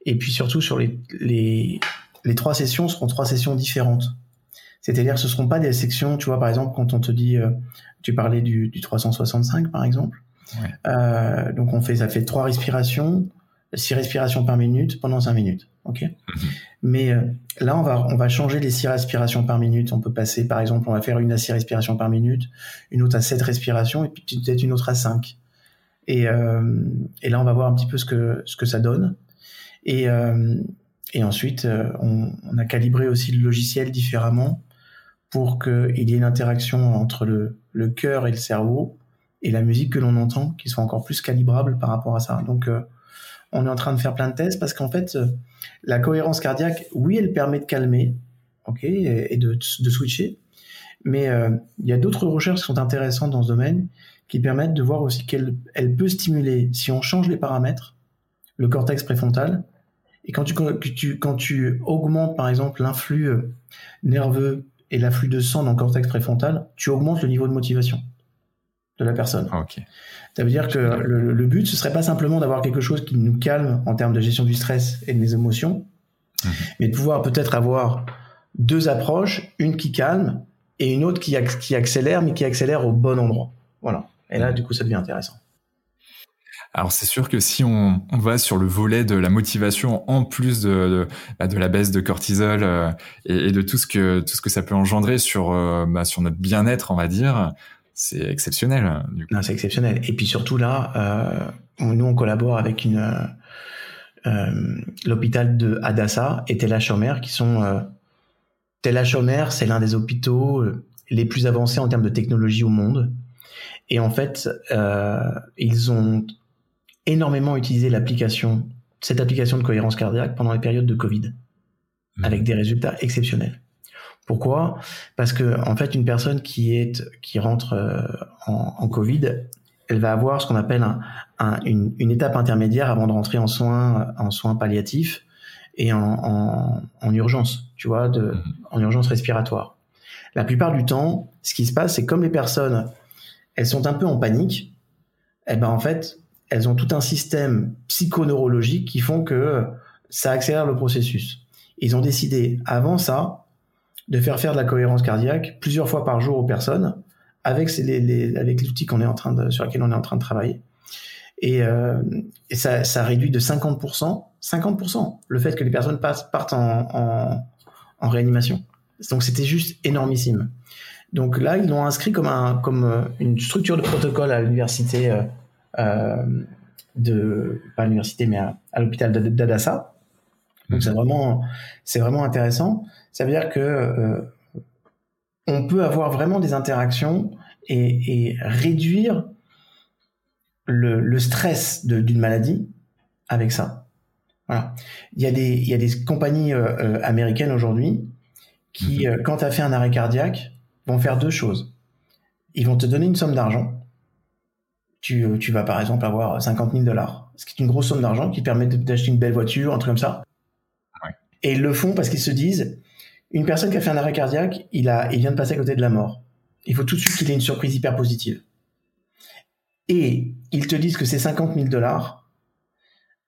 Et puis surtout sur les, les les trois sessions seront trois sessions différentes. C'est-à-dire ce seront pas des sections, tu vois, par exemple, quand on te dit, tu parlais du, du 365 par exemple. Ouais. Euh, donc on fait, ça fait trois respirations, six respirations par minute pendant cinq minutes. Ok? Mmh. Mais euh, là, on va, on va changer les six respirations par minute. On peut passer, par exemple, on va faire une à six respirations par minute, une autre à sept respirations, et puis peut-être une autre à cinq. Et, euh, et là, on va voir un petit peu ce que, ce que ça donne. Et, euh, et ensuite, on, on, a calibré aussi le logiciel différemment pour qu'il y ait une interaction entre le, le cœur et le cerveau et la musique que l'on entend qui soit encore plus calibrable par rapport à ça. Donc, euh, on est en train de faire plein de tests parce qu'en fait, euh, la cohérence cardiaque, oui, elle permet de calmer, ok, et, de, switcher, Mais il y a d'autres recherches qui sont intéressantes dans ce domaine qui permettent de voir aussi qu'elle elle peut stimuler, si on change les paramètres, le cortex préfrontal. Et quand tu, tu, quand tu augmentes, par exemple, l'influx nerveux et l'afflux de sang dans le cortex préfrontal, tu augmentes le niveau de motivation de la personne. Ah, Ça veut dire que le, but, ce serait pas simplement d'avoir quelque chose qui nous calme en termes de gestion du stress et de mes émotions, mhm. mais de pouvoir peut-être avoir deux approches, une qui calme et une autre qui, qui accélère, mais qui accélère au bon endroit. Voilà. Et là, mhm. du coup, ça devient intéressant. Alors c'est sûr que si on, va sur le volet de la motivation en plus de, de, bah, la baisse de cortisol euh, et, de tout ce que tout ce que ça peut engendrer sur euh, bah, sur notre bien-être, on va dire, c'est exceptionnel. Hein, non, c'est exceptionnel. Et puis surtout là, euh, nous on collabore avec une euh, euh l'hôpital de Hadassah et Tel qui sont euh, Tel c'est l'un des hôpitaux les plus avancés en termes de technologie au monde. Et en fait, ils ont énormément utilisé l'application, cette application de cohérence cardiaque pendant les périodes de Covid, mmh. avec des résultats exceptionnels. Pourquoi? Parce que en fait, une personne qui est qui rentre euh, en, Covid, elle va avoir ce qu'on appelle une, étape intermédiaire avant de rentrer en soins en soins palliatifs et en, urgence, tu vois, de, mhm. en urgence respiratoire. La plupart du temps, ce qui se passe, c'est comme les personnes, elles sont un peu en panique. Eh ben en fait, elles ont tout un système psychoneurologique qui font que ça accélère le processus. Ils ont décidé avant ça de faire faire de la cohérence cardiaque plusieurs fois par jour aux personnes avec les, avec l'outil qu'on est en train de, sur lequel on est en train de travailler. Et, euh, et ça, ça, réduit de 50%, 50% le fait que les personnes passent, partent en, en, en réanimation. Donc c'était juste énormissime. Donc là, ils l'ont inscrit comme, un, comme euh, une structure de protocole à l'université euh, euh de pas à l'université mais à, à l'hôpital d'Adassa. Donc mhm. c'est vraiment c'est vraiment intéressant. Ça veut dire que euh, on peut avoir vraiment des interactions et, réduire le, stress d'une maladie avec ça. Voilà. Il y a des, il y a des compagnies euh, euh, américaines aujourd'hui qui, mhm. quand tu as fait un arrêt cardiaque, vont faire deux choses. Ils vont te donner une somme d'argent. Tu, tu vas par exemple avoir 50 000 dollars, ce qui est une grosse somme d'argent qui permet d'acheter une belle voiture, un truc comme ça. Et ils le font parce qu'ils se disent, une personne qui a fait un arrêt cardiaque, il, a, il vient de passer à côté de la mort. Il faut tout de suite qu'il ait une surprise hyper positive. Et ils te disent que ces 50 000 dollars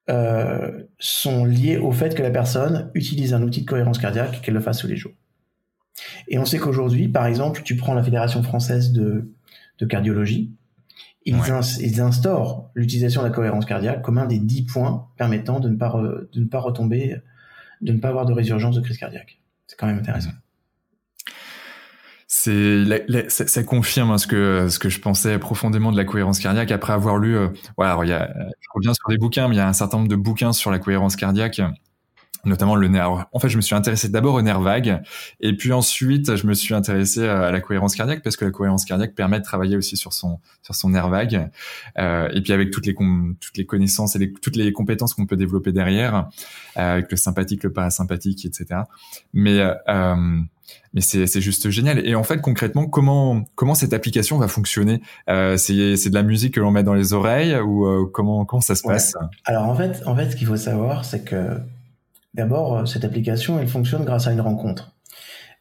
euh, sont liés au fait que la personne utilise un outil de cohérence cardiaque et qu'elle le fasse tous les jours. Et on sait qu'aujourd'hui, par exemple, tu prends la Fédération française de, de cardiologie, ils, ils instaurent l'utilisation de la cohérence cardiaque comme un des 10 points permettant de ne pas, de ne pas retomber, de ne pas avoir de résurgence de crise cardiaque. C'est quand même intéressant. C'est ça, confirme hein, ce que ce que je pensais profondément de la cohérence cardiaque après avoir lu. Euh, a, je reviens sur des bouquins, mais il y a un certain nombre de bouquins sur la cohérence cardiaque notamment le nerf. En fait, je me suis intéressé d'abord au nerf vague, et puis ensuite, je me suis intéressé à la cohérence cardiaque parce que la cohérence cardiaque permet de travailler aussi sur son sur son nerf vague, euh, et puis avec toutes les toutes les connaissances et toutes les compétences qu'on peut développer derrière, euh, avec le sympathique, le parasympathique, etc. Mais euh, mais c'est c'est juste génial. Et en fait, concrètement, comment comment cette application va fonctionner? Euh, C'est c'est de la musique que l'on met dans les oreilles ou euh, comment comment ça se passe? Alors en fait, en fait, ce qu'il faut savoir, c'est que D'abord, euh, cette application, elle fonctionne grâce à une rencontre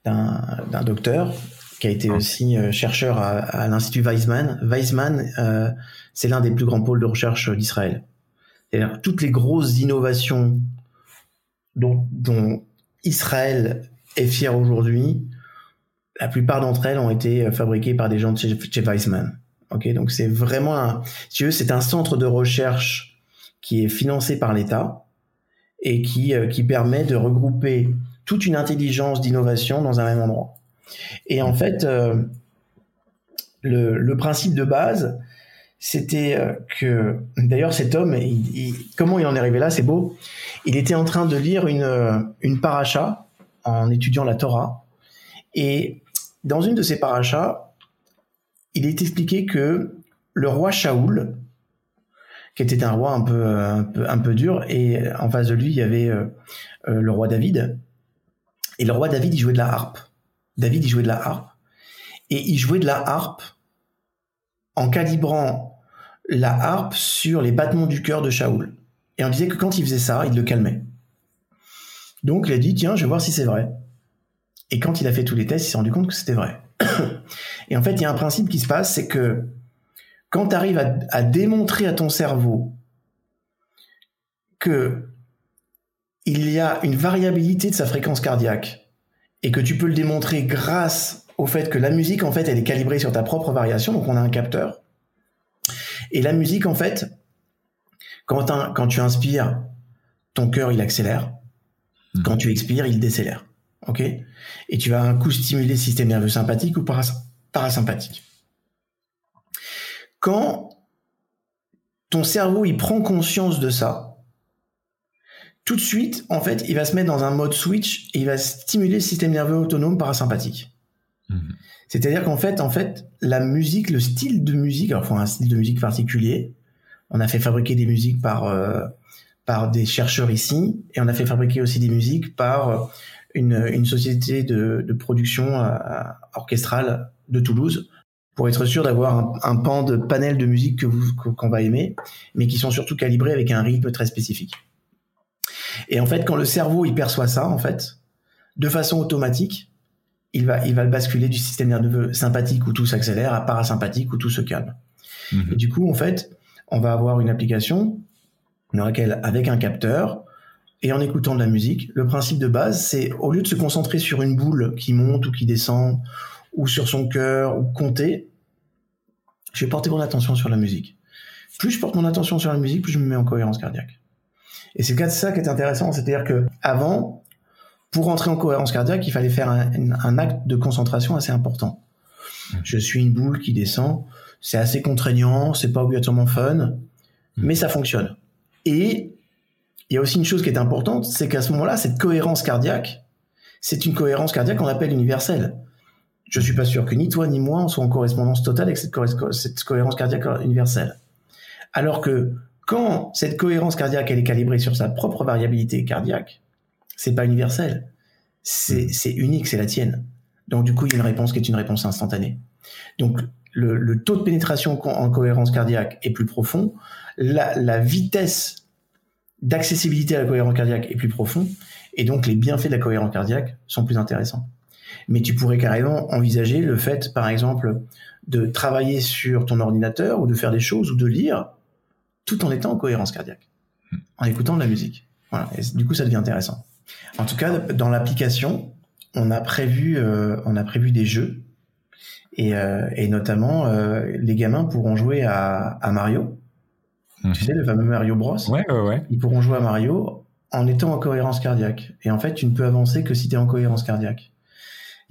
d'un docteur qui a été ah. aussi euh, chercheur à, l'Institut Weizmann. Weizmann, euh, c'est l'un des plus grands pôles de recherche d'Israël. Toutes les grosses innovations dont, dont Israël est fier aujourd'hui, la plupart d'entre elles ont été fabriquées par des gens de chez, chez Weizmann. Ok, donc c'est vraiment, un, si c'est un centre de recherche qui est financé par l'État et qui, euh, qui permet de regrouper toute une intelligence d'innovation dans un même endroit. Et en fait, euh, le, le, principe de base, c'était euh, que, d'ailleurs, cet homme, comment il en est arrivé là, c'est beau. Il était en train de lire une, une paracha en étudiant la Torah. Et dans une de ces parachas, il est expliqué que le roi Shaoul, qui était un roi un peu, un peu, un peu dur. Et en face de lui, il y avait euh, euh, le roi David. Et le roi David, il jouait de la harpe. David, il jouait de la harpe. et il jouait de la harpe en calibrant la harpe sur les battements du cœur de Shaoul. Et on disait que quand il faisait ça, il le calmait. Donc il a dit, tiens, je vais voir si c'est vrai. Et quand il a fait tous les tests, il s'est rendu compte que c'était vrai. et en fait, il y a un principe qui se passe, c'est que quand tu arrives à, démontrer à ton cerveau que il y a une variabilité de sa fréquence cardiaque et que tu peux le démontrer grâce au fait que la musique, en fait, elle est calibrée sur ta propre variation, donc on a un capteur. Et la musique, en fait, quand, quand tu inspires, ton cœur, il accélère. Hmm. Quand tu expires, il décélère. OK? Et tu vas un coup stimuler le système nerveux sympathique ou parasympathique. Quand ton cerveau, il prend conscience de ça, tout de suite, en fait, il va se mettre dans un mode switch et il va stimuler le système nerveux autonome parasympathique. Mhm. C'est-à-dire qu'en fait, en fait, la musique, le style de musique, alors faut un style de musique particulier. On a fait fabriquer des musiques par euh, par des chercheurs ici, et on a fait fabriquer aussi des musiques par euh, une, une société de, de production euh, orchestrale de Toulouse pour être sûr d'avoir un, un, pan de panel de musique que vous qu'on va aimer, mais qui sont surtout calibrés avec un rythme très spécifique. Et en fait, quand le cerveau il perçoit ça, en fait, de façon automatique, il va, il va basculer du système nerveux sympathique où tout s'accélère à parasympathique où tout se calme. Mhm. Et du coup, en fait, on va avoir une application dans laquelle, avec un capteur et en écoutant de la musique, le principe de base, c'est au lieu de se concentrer sur une boule qui monte ou qui descend, ou sur son cœur, ou compter, je vais porter mon attention sur la musique. Plus je porte mon attention sur la musique, plus je me mets en cohérence cardiaque. Et c'est ça qui est intéressant, c'est-à-dire que avant, pour entrer en cohérence cardiaque, il fallait faire un, acte de concentration assez important. Mmh. Je suis une boule qui descend, c'est assez contraignant, c'est pas obligatoirement fun, mmh. mais ça fonctionne. Et il y a aussi une chose qui est importante, c'est qu'à ce moment-là, cette cohérence cardiaque, c'est une cohérence cardiaque qu'on appelle universelle. Je suis pas sûr que ni toi ni moi on soit en correspondance totale avec cette, cette cohérence cardiaque universelle. Alors que quand cette cohérence cardiaque elle est calibrée sur sa propre variabilité cardiaque, c'est pas universel. C'est, hmm. unique, c'est la tienne. Donc du coup, il y a une réponse qui est une réponse instantanée. Donc le, taux de pénétration en cohérence cardiaque est plus profond, la, vitesse d'accessibilité à la cohérence cardiaque est plus profond, et donc les bienfaits de la cohérence cardiaque sont plus intéressants. Mais tu pourrais carrément envisager le fait, par exemple, de travailler sur ton ordinateur ou de faire des choses ou de lire tout en étant en cohérence cardiaque, en écoutant de la musique. Voilà. du coup, ça devient intéressant. En tout cas, dans l'application, on a prévu, euh, on a prévu des jeux et, euh, et notamment euh, les gamins pourront jouer à, à Mario. Tu sais, le fameux Mario Bros. Ouais, ouais, ouais. Ils pourront jouer à Mario en étant en cohérence cardiaque. Et en fait, tu ne peux avancer que si tu es en cohérence cardiaque.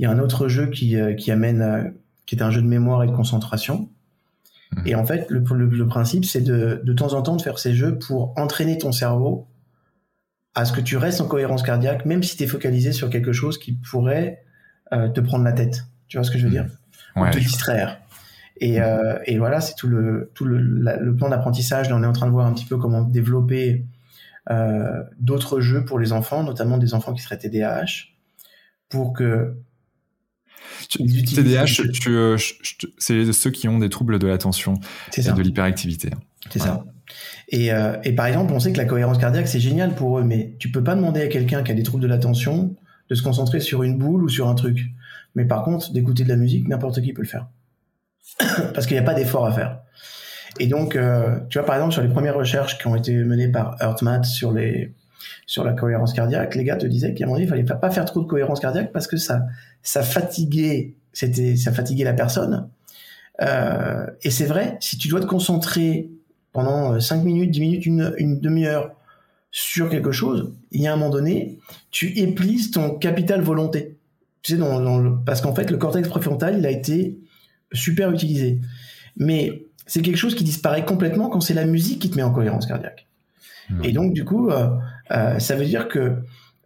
Il y a un autre jeu qui, qui amène, qui est un jeu de mémoire et de concentration. Mhm. Et en fait, le, le, le principe, c'est de, de temps en temps de faire ces jeux pour entraîner ton cerveau à ce que tu restes en cohérence cardiaque, même si tu es focalisé sur quelque chose qui pourrait euh, te prendre la tête. Tu vois ce que je veux dire? Ou te distraire. Et, euh, et voilà, c'est tout le tout le, le plan d'apprentissage. On est en train de voir un petit peu comment développer euh, d'autres jeux pour les enfants, notamment des enfants qui seraient TDAH, pour que TDAH, tu, c'est ceux qui ont des troubles de l'attention et de l'hyperactivité. C'est ça. Et, euh, et, par exemple, on sait que la cohérence cardiaque, c'est génial pour eux, mais tu peux pas demander à quelqu'un qui a des troubles de l'attention de se concentrer sur une boule ou sur un truc. Mais par contre, d'écouter de la musique, n'importe qui peut le faire. Parce qu'il n'y a pas d'effort à faire. Et donc, euh, tu vois, par exemple, sur les premières recherches qui ont été menées par HeartMath sur les sur la cohérence cardiaque, les gars te disaient qu'à un moment donné, il fallait pas faire trop de cohérence cardiaque parce que ça ça fatiguait c'était ça fatiguait la personne. Euh, et c'est vrai, si tu dois te concentrer pendant 5 euh, minutes, 10 minutes, une, une demi-heure sur quelque chose, il y a un moment donné, tu éplises ton capital volonté. Tu sais, dans, dans le, parce qu'en fait, le cortex préfrontal, il a été super utilisé. Mais c'est quelque chose qui disparaît complètement quand c'est la musique qui te met en cohérence cardiaque. Mmh. Et donc, du coup, euh, euh, ça veut dire que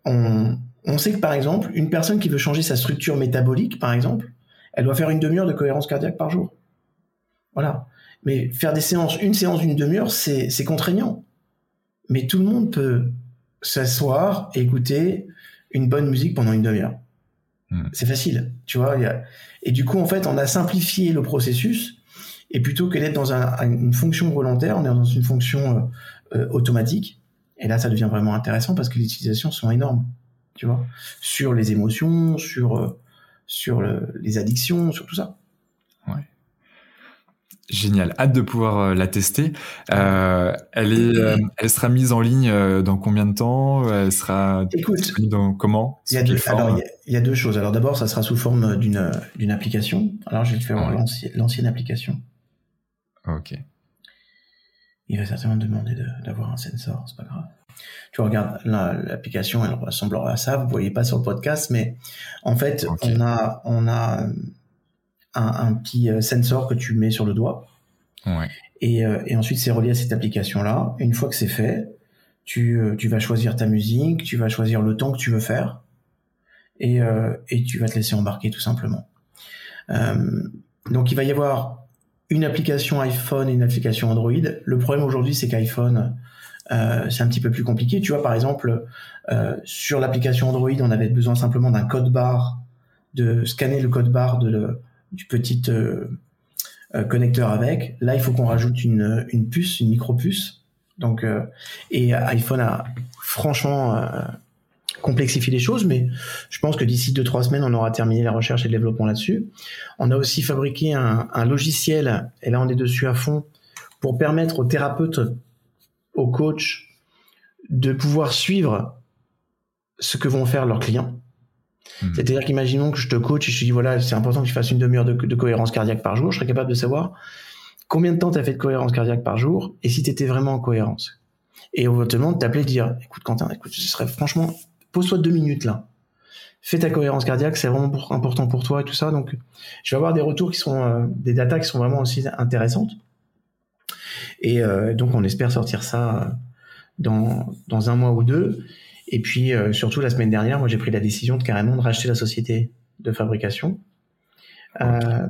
on, on sait que, par exemple, une personne qui veut changer sa structure métabolique, par exemple, elle doit faire une demi-heure de cohérence cardiaque par jour. Voilà. Mais faire des séances, une séance d'une demi-heure, c'est, contraignant. Mais tout le monde peut s'asseoir et écouter une bonne musique pendant une demi-heure. Hmm. C'est facile, tu vois. Et du coup, en fait, on a simplifié le processus. Et plutôt que d'être dans une fonction volontaire, on est dans une fonction euh, euh, automatique. Et là, ça devient vraiment intéressant parce que les utilisations sont énormes, tu vois, sur les émotions, sur euh, sur les addictions, sur tout ça. Génial, hâte de pouvoir euh, la tester. Euh, elle est, euh, elle sera mise en ligne dans combien de temps? Elle sera disponible dans comment? Il y, a deux, il y, a deux choses. Alors d'abord, ça sera sous forme d'une d'une application. Alors je vais te faire l'ancienne application. Ok. Il va certainement demander d'avoir un sensor, c'est pas grave. Tu regardes l'application, elle ressemblera à ça. Vous voyez pas sur le podcast, mais en fait, on a on a un, petit euh, sensor que tu mets sur le doigt. Et, euh, et, ensuite, c'est relié à cette application-là. une fois que c'est fait, tu, euh, tu, vas choisir ta musique, tu vas choisir le temps que tu veux faire, et, et tu vas te laisser embarquer tout simplement. donc, il va y avoir une application iPhone et une application Android. Le problème aujourd'hui, c'est qu'iPhone, euh, c'est un petit peu plus compliqué. Tu vois, par exemple, euh, sur l'application Android, on avait besoin simplement d'un code barre, de scanner le code barre du petit euh, euh, connecteur avec. Là, il faut qu'on rajoute une, une puce, une micro puce. Donc, euh, et iPhone a franchement complexifié les choses, mais je pense que d'ici 2-3 semaines, on aura terminé la recherche et le développement là-dessus. On a aussi fabriqué un, un, logiciel, et là on est dessus à fond, pour permettre aux thérapeutes, aux coachs, de pouvoir suivre ce que vont faire leurs clients. Hmm. C'est-à-dire qu'imaginons que je te coach et je te dis voilà, c'est important que tu fasses une demi-heure de, cohérence cardiaque par jour, je serais capable de savoir combien de temps tu as fait de cohérence cardiaque par jour et si tu étais vraiment en cohérence. Et on va te demander t'appeler dire écoute Quentin, écoute, ce serait franchement pose-toi deux minutes là. Fais ta cohérence cardiaque, c'est vraiment important pour toi et tout ça. Donc, je vais avoir des retours qui sont euh, des datas qui sont vraiment aussi intéressantes. Et euh, donc, on espère sortir ça euh, dans, dans un mois ou deux. Et puis euh, surtout la semaine dernière, moi j'ai pris la décision de carrément de racheter la société de fabrication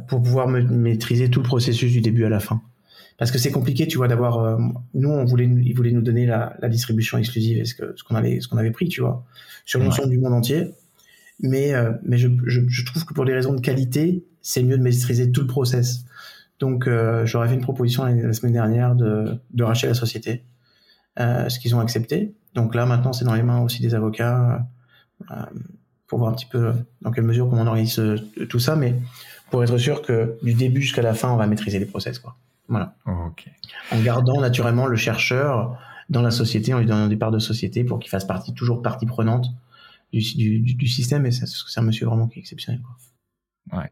pour pouvoir me maîtriser tout le processus du début à la fin. Parce que c'est compliqué, tu vois, d'avoir. Euh, nous, on voulait, ils voulaient nous donner la, la distribution exclusive et ce que ce qu'on avait, ce qu'on avait pris, tu vois, sur l'ensemble du monde entier. Mais euh, mais je, je, je, trouve que pour des raisons de qualité, c'est mieux de maîtriser tout le process. Donc, j'aurais fait une proposition la, semaine dernière de, de racheter la société, ce qu'ils ont accepté. Donc là, maintenant, c'est dans les mains aussi des avocats euh, pour voir un petit peu dans quelle mesure comment on organise euh, tout ça, mais pour être sûr que du début jusqu'à la fin, on va maîtriser les process, quoi. Voilà. En gardant naturellement le chercheur dans la société, en lui donnant des parts de société pour qu'il fasse partie, toujours partie prenante du, du, du système. Et c'est un monsieur vraiment qui est exceptionnel. Quoi. Ouais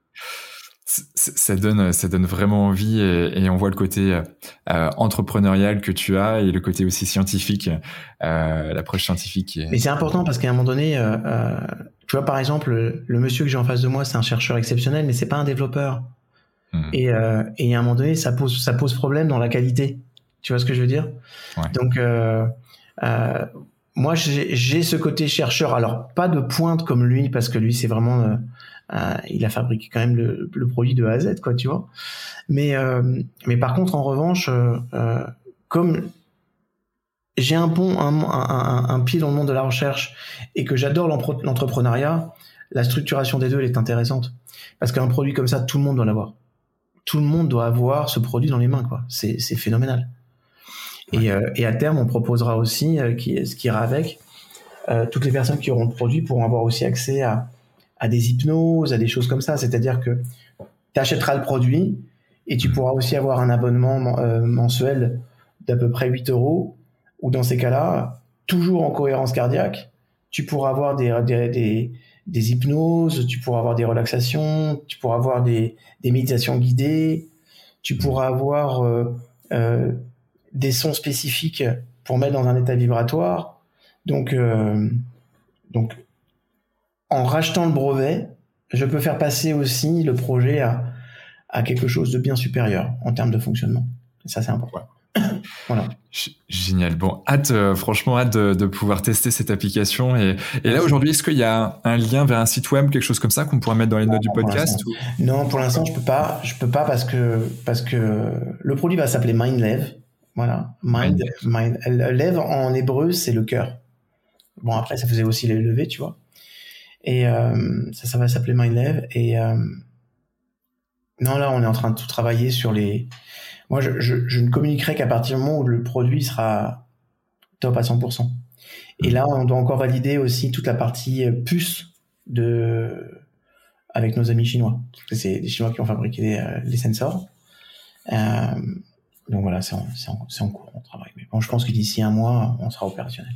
ça donne ça donne vraiment envie et, on voit le côté euh, entrepreneurial que tu as et le côté aussi scientifique euh, l'approche scientifique mais c'est important parce qu'à un moment donné euh, euh, tu vois par exemple le, monsieur que j'ai en face de moi c'est un chercheur exceptionnel mais c'est pas un développeur hmm. et, euh, et à un moment donné ça pose ça pose problème dans la qualité tu vois ce que je veux dire? Ouais. donc moi j'ai ce côté chercheur alors pas de pointe comme lui parce que lui c'est vraiment euh, il a fabriqué quand même le, le, produit de A à Z, quoi, tu vois. Mais, euh, mais par contre, en revanche, euh, comme j'ai un bon un, un, un, pied dans le monde de la recherche et que j'adore l'entrepreneuriat, la structuration des deux elle est intéressante parce qu'un produit comme ça, tout le monde doit l'avoir. Tout le monde doit avoir ce produit dans les mains, quoi. C'est phénoménal. Et, euh, et, à terme, on proposera aussi, euh, qui, ce qui ira avec, euh, toutes les personnes qui auront le produit pourront avoir aussi accès à, à des hypnoses, à des choses comme ça. C'est-à-dire que tu achèteras le produit et tu pourras aussi avoir un abonnement euh, mensuel d'à peu près 8 euros, ou dans ces cas-là, toujours en cohérence cardiaque, tu pourras avoir des, des, des, hypnoses, tu pourras avoir des relaxations, tu pourras avoir des, des méditations guidées, tu pourras avoir euh, euh, des sons spécifiques pour mettre dans un état vibratoire. Donc, donc en rachetant le brevet, je peux faire passer aussi le projet à, à quelque chose de bien supérieur en termes de fonctionnement. Et ça, c'est important. Voilà. Génial. Bon, hâte, euh, franchement, hâte de, pouvoir tester cette application. Et, et là, aujourd'hui, est-ce qu'il y a un lien vers un site web, quelque chose comme ça, qu'on pourrait mettre dans les notes du podcast Non, pour l'instant, je peux pas. Je peux pas parce que parce que le produit va s'appeler MindLev. Voilà, Mind, Mind, en hébreu, c'est le cœur. Bon, après, ça faisait aussi les levées, tu vois. Et ça, ça va s'appeler MindLev. Et non, là, on est en train de tout travailler sur les. Moi, je, je, ne communiquerai qu'à partir du moment où le produit sera top à 100%. Et là, on doit encore valider aussi toute la partie puce de avec nos amis chinois. C'est les Chinois qui ont fabriqué les, les sensors. Euh, donc voilà, c'est en, en, cours, on travaille. Mais bon, je pense que d'ici un mois, on sera opérationnel.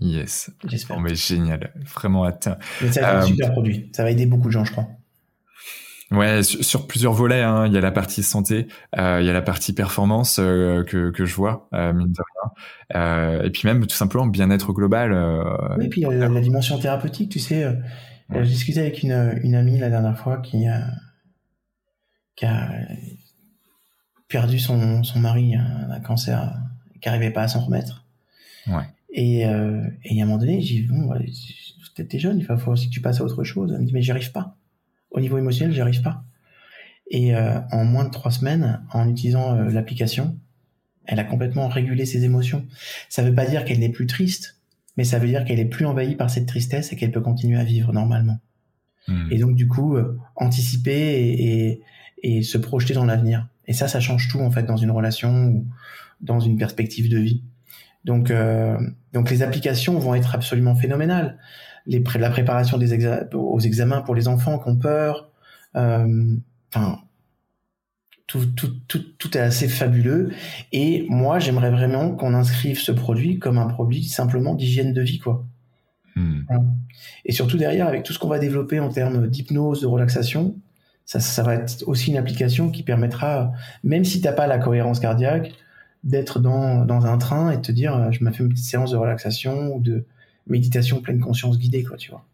Yes. J'espère. mais génial. Vraiment hâte. Mais ça va être un euh, super produit. Ça va aider beaucoup de gens, je crois. Ouais, sur, plusieurs volets. Hein. Il y a la partie santé, euh, il y a la partie performance euh, que, que je vois, euh, mine de rien. Et puis même tout simplement bien-être global. oui, et puis la, la, dimension thérapeutique, tu sais. J'ai discuté avec une, une amie la dernière fois qui, qui a perdu son, son mari d'un cancer qui n'arrivait pas à s'en remettre. Ouais. Et, et à un moment donné, j'ai dit, bon, peut-être t'es jeune, il va falloir aussi que tu passes à autre chose. Elle me dit, mais j'y arrive pas. Au niveau émotionnel, j'y arrive pas. Et euh, en moins de trois semaines, en utilisant euh, l'application, elle a complètement régulé ses émotions. Ça veut pas dire qu'elle n'est plus triste, mais ça veut dire qu'elle est plus envahie par cette tristesse et qu'elle peut continuer à vivre normalement. Hmm. Et donc, du coup, euh, anticiper et, et, et se projeter dans l'avenir. Et ça, ça change tout en fait dans une relation ou dans une perspective de vie. Donc, euh, donc les applications vont être absolument phénoménales. Les la préparation des aux examens pour les enfants qui ont peur. Euh, enfin, tout, tout, tout, tout est assez fabuleux. Et moi, j'aimerais vraiment qu'on inscrive ce produit comme un produit simplement d'hygiène de vie, quoi. Hmm. Et surtout derrière, avec tout ce qu'on va développer en termes d'hypnose, de relaxation, ça, ça va être aussi une application qui permettra, même si t'as pas la cohérence cardiaque, d'être dans, dans un train et de te dire, euh, je m'ai fait une petite séance de relaxation ou de méditation pleine conscience guidée, quoi, tu vois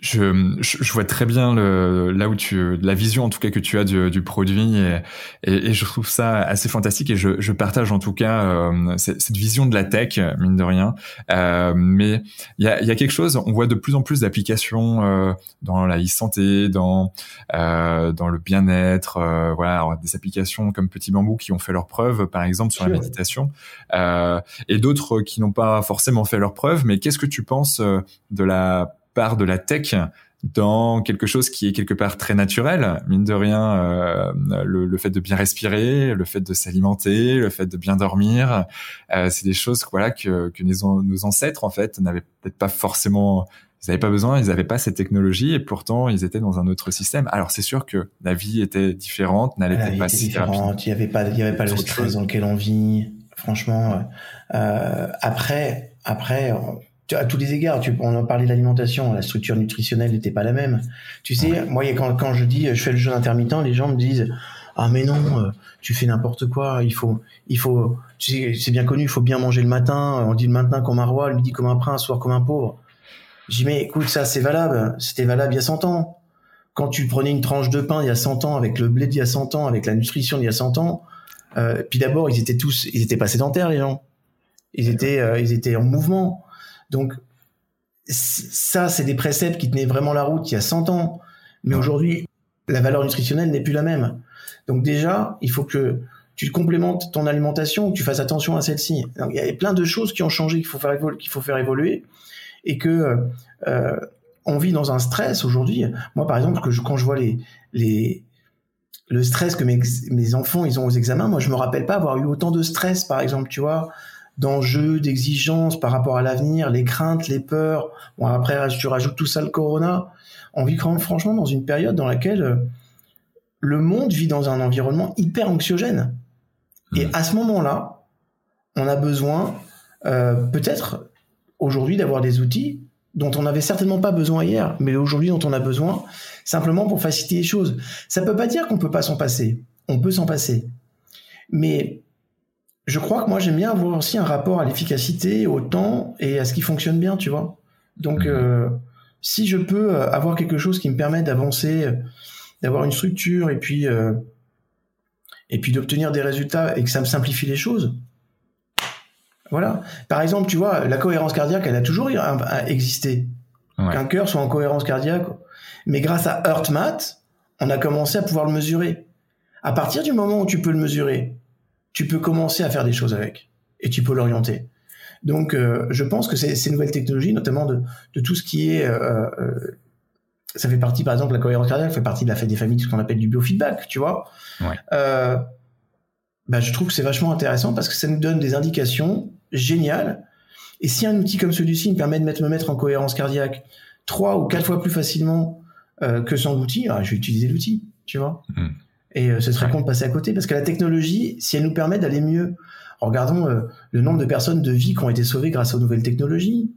je, vois très bien le, là où tu la vision en tout cas que tu as du, du produit et, et, je trouve ça assez fantastique et je, je partage en tout cas euh, cette, cette, vision de la tech mine de rien. Euh, mais il y a, y a quelque chose on voit de plus en plus d'applications euh, dans la e-santé dans euh, dans le bien-être euh, voilà des applications comme Petit Bambou qui ont fait leurs preuves par exemple sur la méditation et d'autres qui n'ont pas forcément fait leurs preuves. Mais qu'est-ce que tu penses de la part de la tech dans quelque chose qui est quelque part très naturel, mine de rien, euh, le, fait de bien respirer, le fait de s'alimenter, le fait de bien dormir, euh, c'est des choses voilà que, que nos, nos ancêtres en fait n'avaient peut-être pas forcément, ils n'avaient pas besoin, ils n'avaient pas cette technologie et pourtant ils étaient dans un autre système. Alors c'est sûr que la vie était différente, n'allait pas si différente. Il n'y avait pas, il y avait pas le stress dans lequel on vit. Franchement, euh, après, après à tous les égards, tu, on en parlait de l'alimentation, la structure nutritionnelle n'était pas la même. Tu sais, moi, quand, quand je dis je fais le jeûne intermittent, les gens me disent ah mais non, euh, tu fais n'importe quoi. Il faut, il faut, tu sais, c'est bien connu, il faut bien manger le matin. On dit le matin comme un roi, le midi comme un prince, soir comme un pauvre. J'ai mais écoute, ça c'est valable. C'était valable il y a 100 ans. Quand tu prenais une tranche de pain il y a 100 ans, avec le blé d'il y a 100 ans, avec la nutrition d'il y a 100 ans, euh, puis d'abord ils étaient tous, ils étaient pas sédentaires les gens. Ils étaient, euh, ils étaient en mouvement. Donc, ça, c'est des préceptes qui tenaient vraiment la route il y a 100 ans. Mais aujourd'hui, la valeur nutritionnelle n'est plus la même. Donc déjà, il faut que tu complémentes ton alimentation, que tu fasses attention à celle-ci. Il y a plein de choses qui ont changé qu'il faut faire évoluer, qu'il faut faire évoluer, et que euh, on vit dans un stress aujourd'hui. Moi, par exemple, que je, quand je vois les les le stress que mes, mes enfants ils ont aux examens, moi je me rappelle pas avoir eu autant de stress, par exemple, tu vois, d'enjeux, d'exigences par rapport à l'avenir, les craintes, les peurs. Bon, après, tu rajoutes tout ça, le corona. On vit franchement dans une période dans laquelle euh, le monde vit dans un environnement hyper anxiogène. Et à ce moment-là, on a besoin, euh, peut-être aujourd'hui, d'avoir des outils dont on n'avait certainement pas besoin hier, mais aujourd'hui dont on a besoin, simplement pour faciliter les choses. Ça ne peut pas dire qu'on ne peut pas s'en passer. On peut s'en passer. Mais je crois que moi j'aime bien avoir aussi un rapport à l'efficacité, au temps et à ce qui fonctionne bien, tu vois. Donc mhm. euh, si je peux euh, avoir quelque chose qui me permet d'avancer, euh, d'avoir une structure et puis et puis d'obtenir des résultats et que ça me simplifie les choses. Voilà. Par exemple, tu vois, la cohérence cardiaque, elle a toujours existé. Qu'un cœur soit en cohérence cardiaque. Mais grâce à HeartMath, on a commencé à pouvoir le mesurer. À partir du moment où tu peux le mesurer, tu peux commencer à faire des choses avec et tu peux l'orienter. Donc, euh, je pense que ces, nouvelles technologies, notamment de, tout ce qui est, euh, euh, ça fait partie, par exemple, la cohérence cardiaque fait partie de la fête des familles, ce qu'on appelle du biofeedback, tu vois. Ouais. bah, je trouve que c'est vachement intéressant parce que ça nous donne des indications géniales. Et si un outil comme celui-ci me permet de me mettre en cohérence cardiaque trois ou quatre fois plus facilement que sans outil, ah, je vais utiliser l'outil, tu vois. Hmm. Et ce serait con de passer à côté parce que la technologie, si elle nous permet d'aller mieux regardons euh, le nombre de personnes de vie qui ont été sauvées grâce aux nouvelles technologies.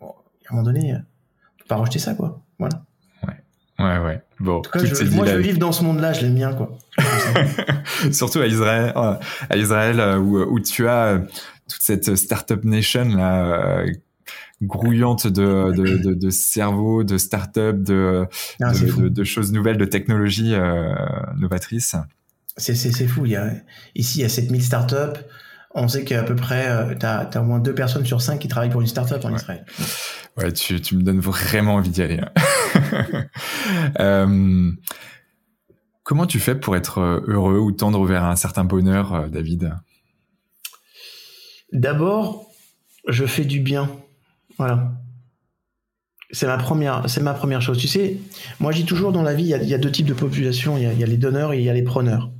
à un moment donné, on peut pas rejeter ça, quoi. Voilà. Ouais, ouais, ouais. Bon, moi, je veux vivre dans ce monde-là, je l'aime bien, quoi. Surtout à Israël, euh, à Israël euh, où, où tu as toute cette startup nation là grouillante de, de, de, de cerveaux, de start-up, de, ah, de, de, choses nouvelles, de technologies euh, novatrices. C'est fou. Il y a, ici, il y a 7000 startups on sait qu'à peu près, euh, tu as, au moins deux personnes sur cinq qui travaillent pour une startup en Israël. Ouais, tu, tu, me donnes vraiment envie d'y aller. Hein. euh, comment tu fais pour être heureux ou tendre vers un certain bonheur, David? D'abord, je fais du bien. Voilà. C'est ma première, c'est ma première chose. Tu sais, moi, je dis toujours dans la vie, il y a, deux types de population. Il y a, il y a les donneurs et il y a les preneurs.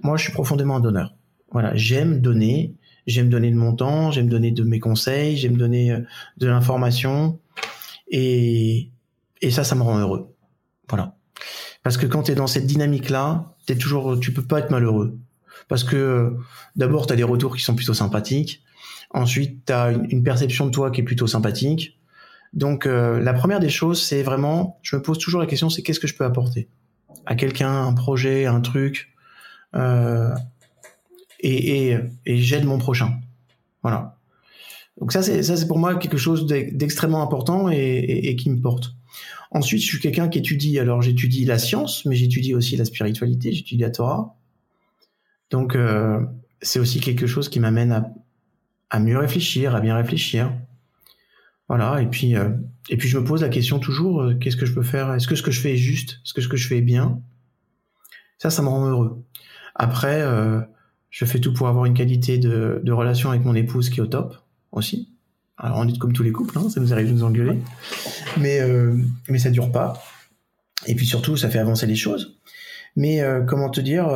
Moi, je suis profondément un donneur. Voilà, j'aime donner, j'aime donner de mon temps, j'aime donner de mes conseils, j'aime donner euh, de l'information, et, et ça, ça me rend heureux. Voilà. Parce que quand tu es dans cette dynamique-là, t'es toujours, tu peux pas être malheureux. Parce que euh, d'abord, tu as des retours qui sont plutôt sympathiques. Ensuite, tu as une, perception de toi qui est plutôt sympathique. Donc, euh, la première des choses, c'est vraiment, je me pose toujours la question, c'est qu'est-ce que je peux apporter à quelqu'un, un projet, un truc, euh, et, j'aide mon prochain. Voilà. Donc ça, c'est pour moi quelque chose d'extrêmement important et, et, qui me porte. Ensuite, je suis quelqu'un qui étudie. Alors, j'étudie la science, mais j'étudie aussi la spiritualité. J'étudie la Torah. Donc, euh, c'est aussi quelque chose qui m'amène à, à mieux réfléchir, à bien réfléchir. Voilà. Et puis, euh, et puis, je me pose la question toujours euh, qu'est-ce que je peux faire? Est-ce que ce que je fais est juste? Est-ce que ce que je fais est bien? Ça, ça me rend heureux. Après. Euh, je fais tout pour avoir une qualité de, de relation avec mon épouse qui est au top aussi. Alors on est comme tous les couples, hein, ça nous arrive de nous engueuler, mais mais ça dure pas. Et puis surtout, ça fait avancer les choses. Mais comment te dire,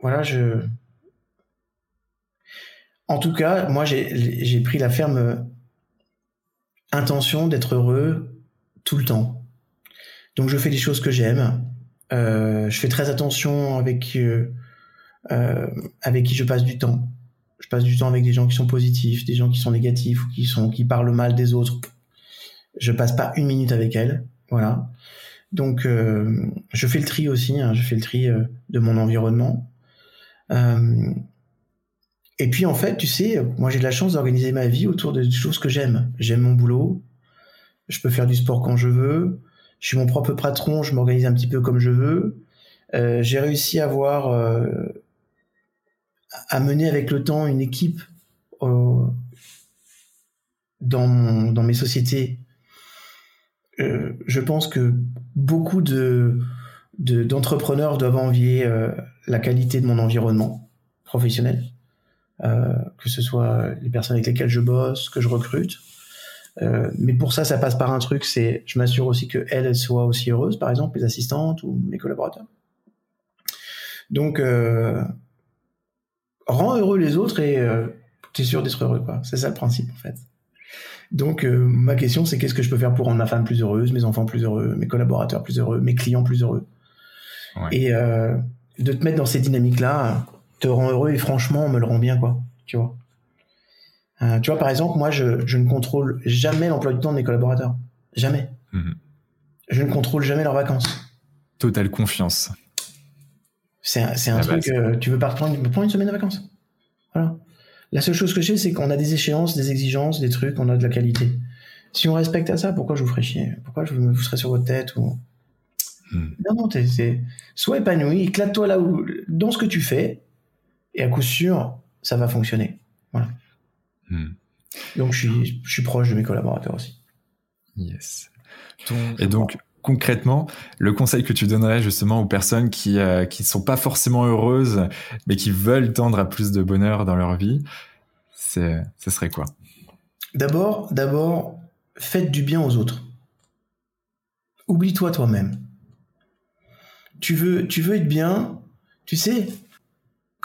voilà, je. En tout cas, moi, j'ai pris la ferme intention d'être heureux tout le temps. Donc, je fais des choses que j'aime. je fais très attention avec euh, avec qui je passe du temps. Je passe du temps avec des gens qui sont positifs, des gens qui sont négatifs ou qui sont qui parlent mal des autres. Je passe pas une minute avec elles, voilà. Donc euh, je fais le tri aussi, hein, je fais le tri euh, de mon environnement. Euh, et puis en fait, tu sais, moi j'ai de la chance d'organiser ma vie autour de choses que j'aime. J'aime mon boulot, je peux faire du sport quand je veux, je suis mon propre patron, je m'organise un petit peu comme je veux. Euh, j'ai réussi à avoir à mener avec le temps une équipe euh, dans, dans mes sociétés. Euh, je pense que beaucoup de d'entrepreneurs doivent envier euh, la qualité de mon environnement professionnel, que ce soit les personnes avec lesquelles je bosse, que je recrute. mais pour ça, ça passe par un truc, c'est je m'assure aussi que elles, soient aussi heureuses, par exemple, les assistantes ou mes collaborateurs. Donc, rends heureux les autres et euh, tu es sûr d'être heureux. quoi. C'est ça le principe en fait. Donc euh, ma question c'est qu'est-ce que je peux faire pour rendre ma femme plus heureuse, mes enfants plus heureux, mes collaborateurs plus heureux, mes clients plus heureux? Et euh, de te mettre dans ces dynamiques-là te rend heureux et franchement on me le rend bien quoi. Tu vois. tu vois par exemple moi je, je ne contrôle jamais l'emploi du temps de mes collaborateurs. Jamais. Mhm. Je ne contrôle jamais leurs vacances. Totale confiance. C'est un, un truc, euh, tu veux pas prendre, prendre une semaine de vacances. Voilà. La seule chose que je sais, c'est qu'on a des échéances, des exigences, des trucs, on a de la qualité. Si on respecte à ça, pourquoi je vous ferais chier? Pourquoi je vous serais sur votre tête ou... Hmm. Non, non, c'est... sois épanoui, éclate-toi là où, dans ce que tu fais, et à coup sûr, ça va fonctionner. Voilà. Hmm. Donc, je suis, je suis proche de mes collaborateurs aussi. Yes. et donc, concrètement, le conseil que tu donnerais justement aux personnes qui euh, qui sont pas forcément heureuses, mais qui veulent tendre à plus de bonheur dans leur vie, ce serait quoi? D'abord, d'abord, faites du bien aux autres. Oublie-toi toi-même. Tu veux, tu veux être bien, tu sais,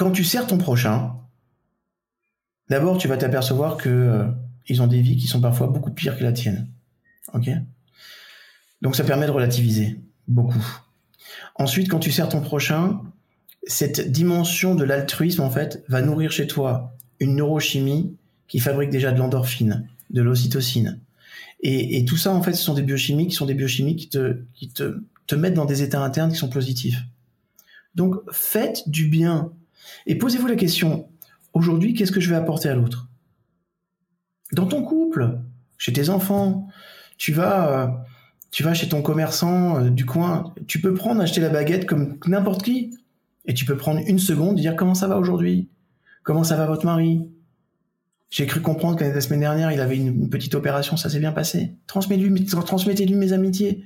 quand tu sers ton prochain, d'abord tu vas t'apercevoir que euh, ils ont des vies qui sont parfois beaucoup pires que la tienne. Ok? Donc ça permet de relativiser beaucoup. Ensuite, quand tu sers ton prochain, cette dimension de l'altruisme en fait va nourrir chez toi une neurochimie qui fabrique déjà de l'endorphine, de l'ocytocine. Et, tout ça en fait, ce sont des biochimies qui sont des biochimies qui te qui te te mettent dans des états internes qui sont positifs. Donc faites du bien et posez-vous la question aujourd'hui, qu'est-ce que je vais apporter à l'autre? Dans ton couple, chez tes enfants, tu vas, euh, tu vas chez ton commerçant euh, du coin, tu peux prendre, acheter la baguette comme n'importe qui, et tu peux prendre une seconde et dire comment ça va aujourd'hui? Comment ça va votre mari? J'ai cru comprendre que la semaine dernière, il avait une, petite opération, ça s'est bien passé. Transmettez-lui, transmettez-lui mes amitiés.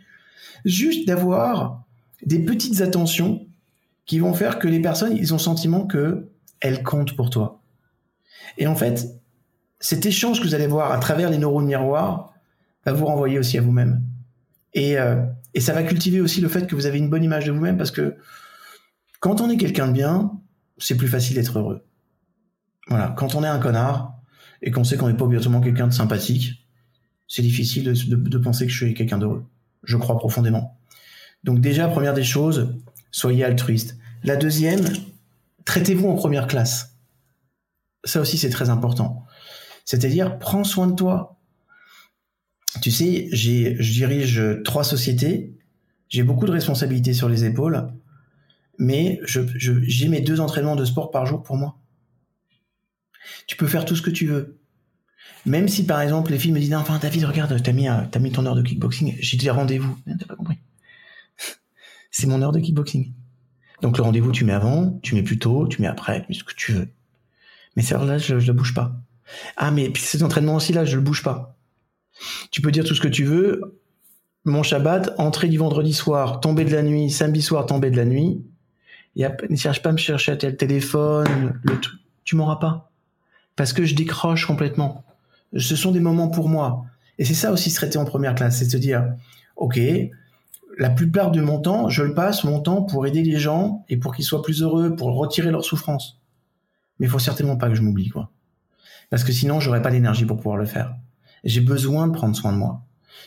Juste d'avoir des petites attentions qui vont faire que les personnes, ils ont le sentiment que elles comptent pour toi. Et en fait, cet échange que vous allez voir à travers les neurones miroirs va vous renvoyer aussi à vous-même. Et, euh, et ça va cultiver aussi le fait que vous avez une bonne image de vous-même parce que quand on est quelqu'un de bien, c'est plus facile d'être heureux. Voilà. Quand on est un connard et qu'on sait qu'on n'est pas obligatoirement quelqu'un de sympathique, c'est difficile de, de penser que je suis quelqu'un d'heureux. Je crois profondément. Donc déjà, première des choses, soyez altruiste. La deuxième, traitez-vous en première classe. Ça aussi, c'est très important. C'est-à-dire, prends soin de toi. Tu sais, j'ai, je dirige trois sociétés, j'ai beaucoup de responsabilités sur les épaules, mais je, j'ai mes deux entraînements de sport par jour pour moi. Tu peux faire tout ce que tu veux. Même si, par exemple, les filles me disent, enfin, David, regarde, t'as mis, mis ton heure de kickboxing, j'ai dit rendez-vous. T'as pas compris. C'est mon heure de kickboxing. Donc le rendez-vous, tu mets avant, tu mets plus tôt, tu mets après, tu mets ce que tu veux. Mais ça, là, je, ne le bouge pas. Ah, mais puis cet entraînement aussi, là, je le bouge pas. Tu peux dire tout ce que tu veux. Mon Shabbat, entrée du vendredi soir, tombée de la nuit, samedi soir, tombée de la nuit. Et ne cherche pas à me chercher à tel téléphone, le truc. Tu m'auras pas. Parce que je décroche complètement. Ce sont des moments pour moi. Et c'est ça aussi se traiter en première classe, c'est de se dire, OK, la plupart de mon temps, je le passe mon temps pour aider les gens et pour qu'ils soient plus heureux, pour retirer leur souffrance. Mais il faut certainement pas que je m'oublie, quoi. Parce que sinon, j'aurais pas l'énergie pour pouvoir le faire. J'ai besoin de prendre soin de moi.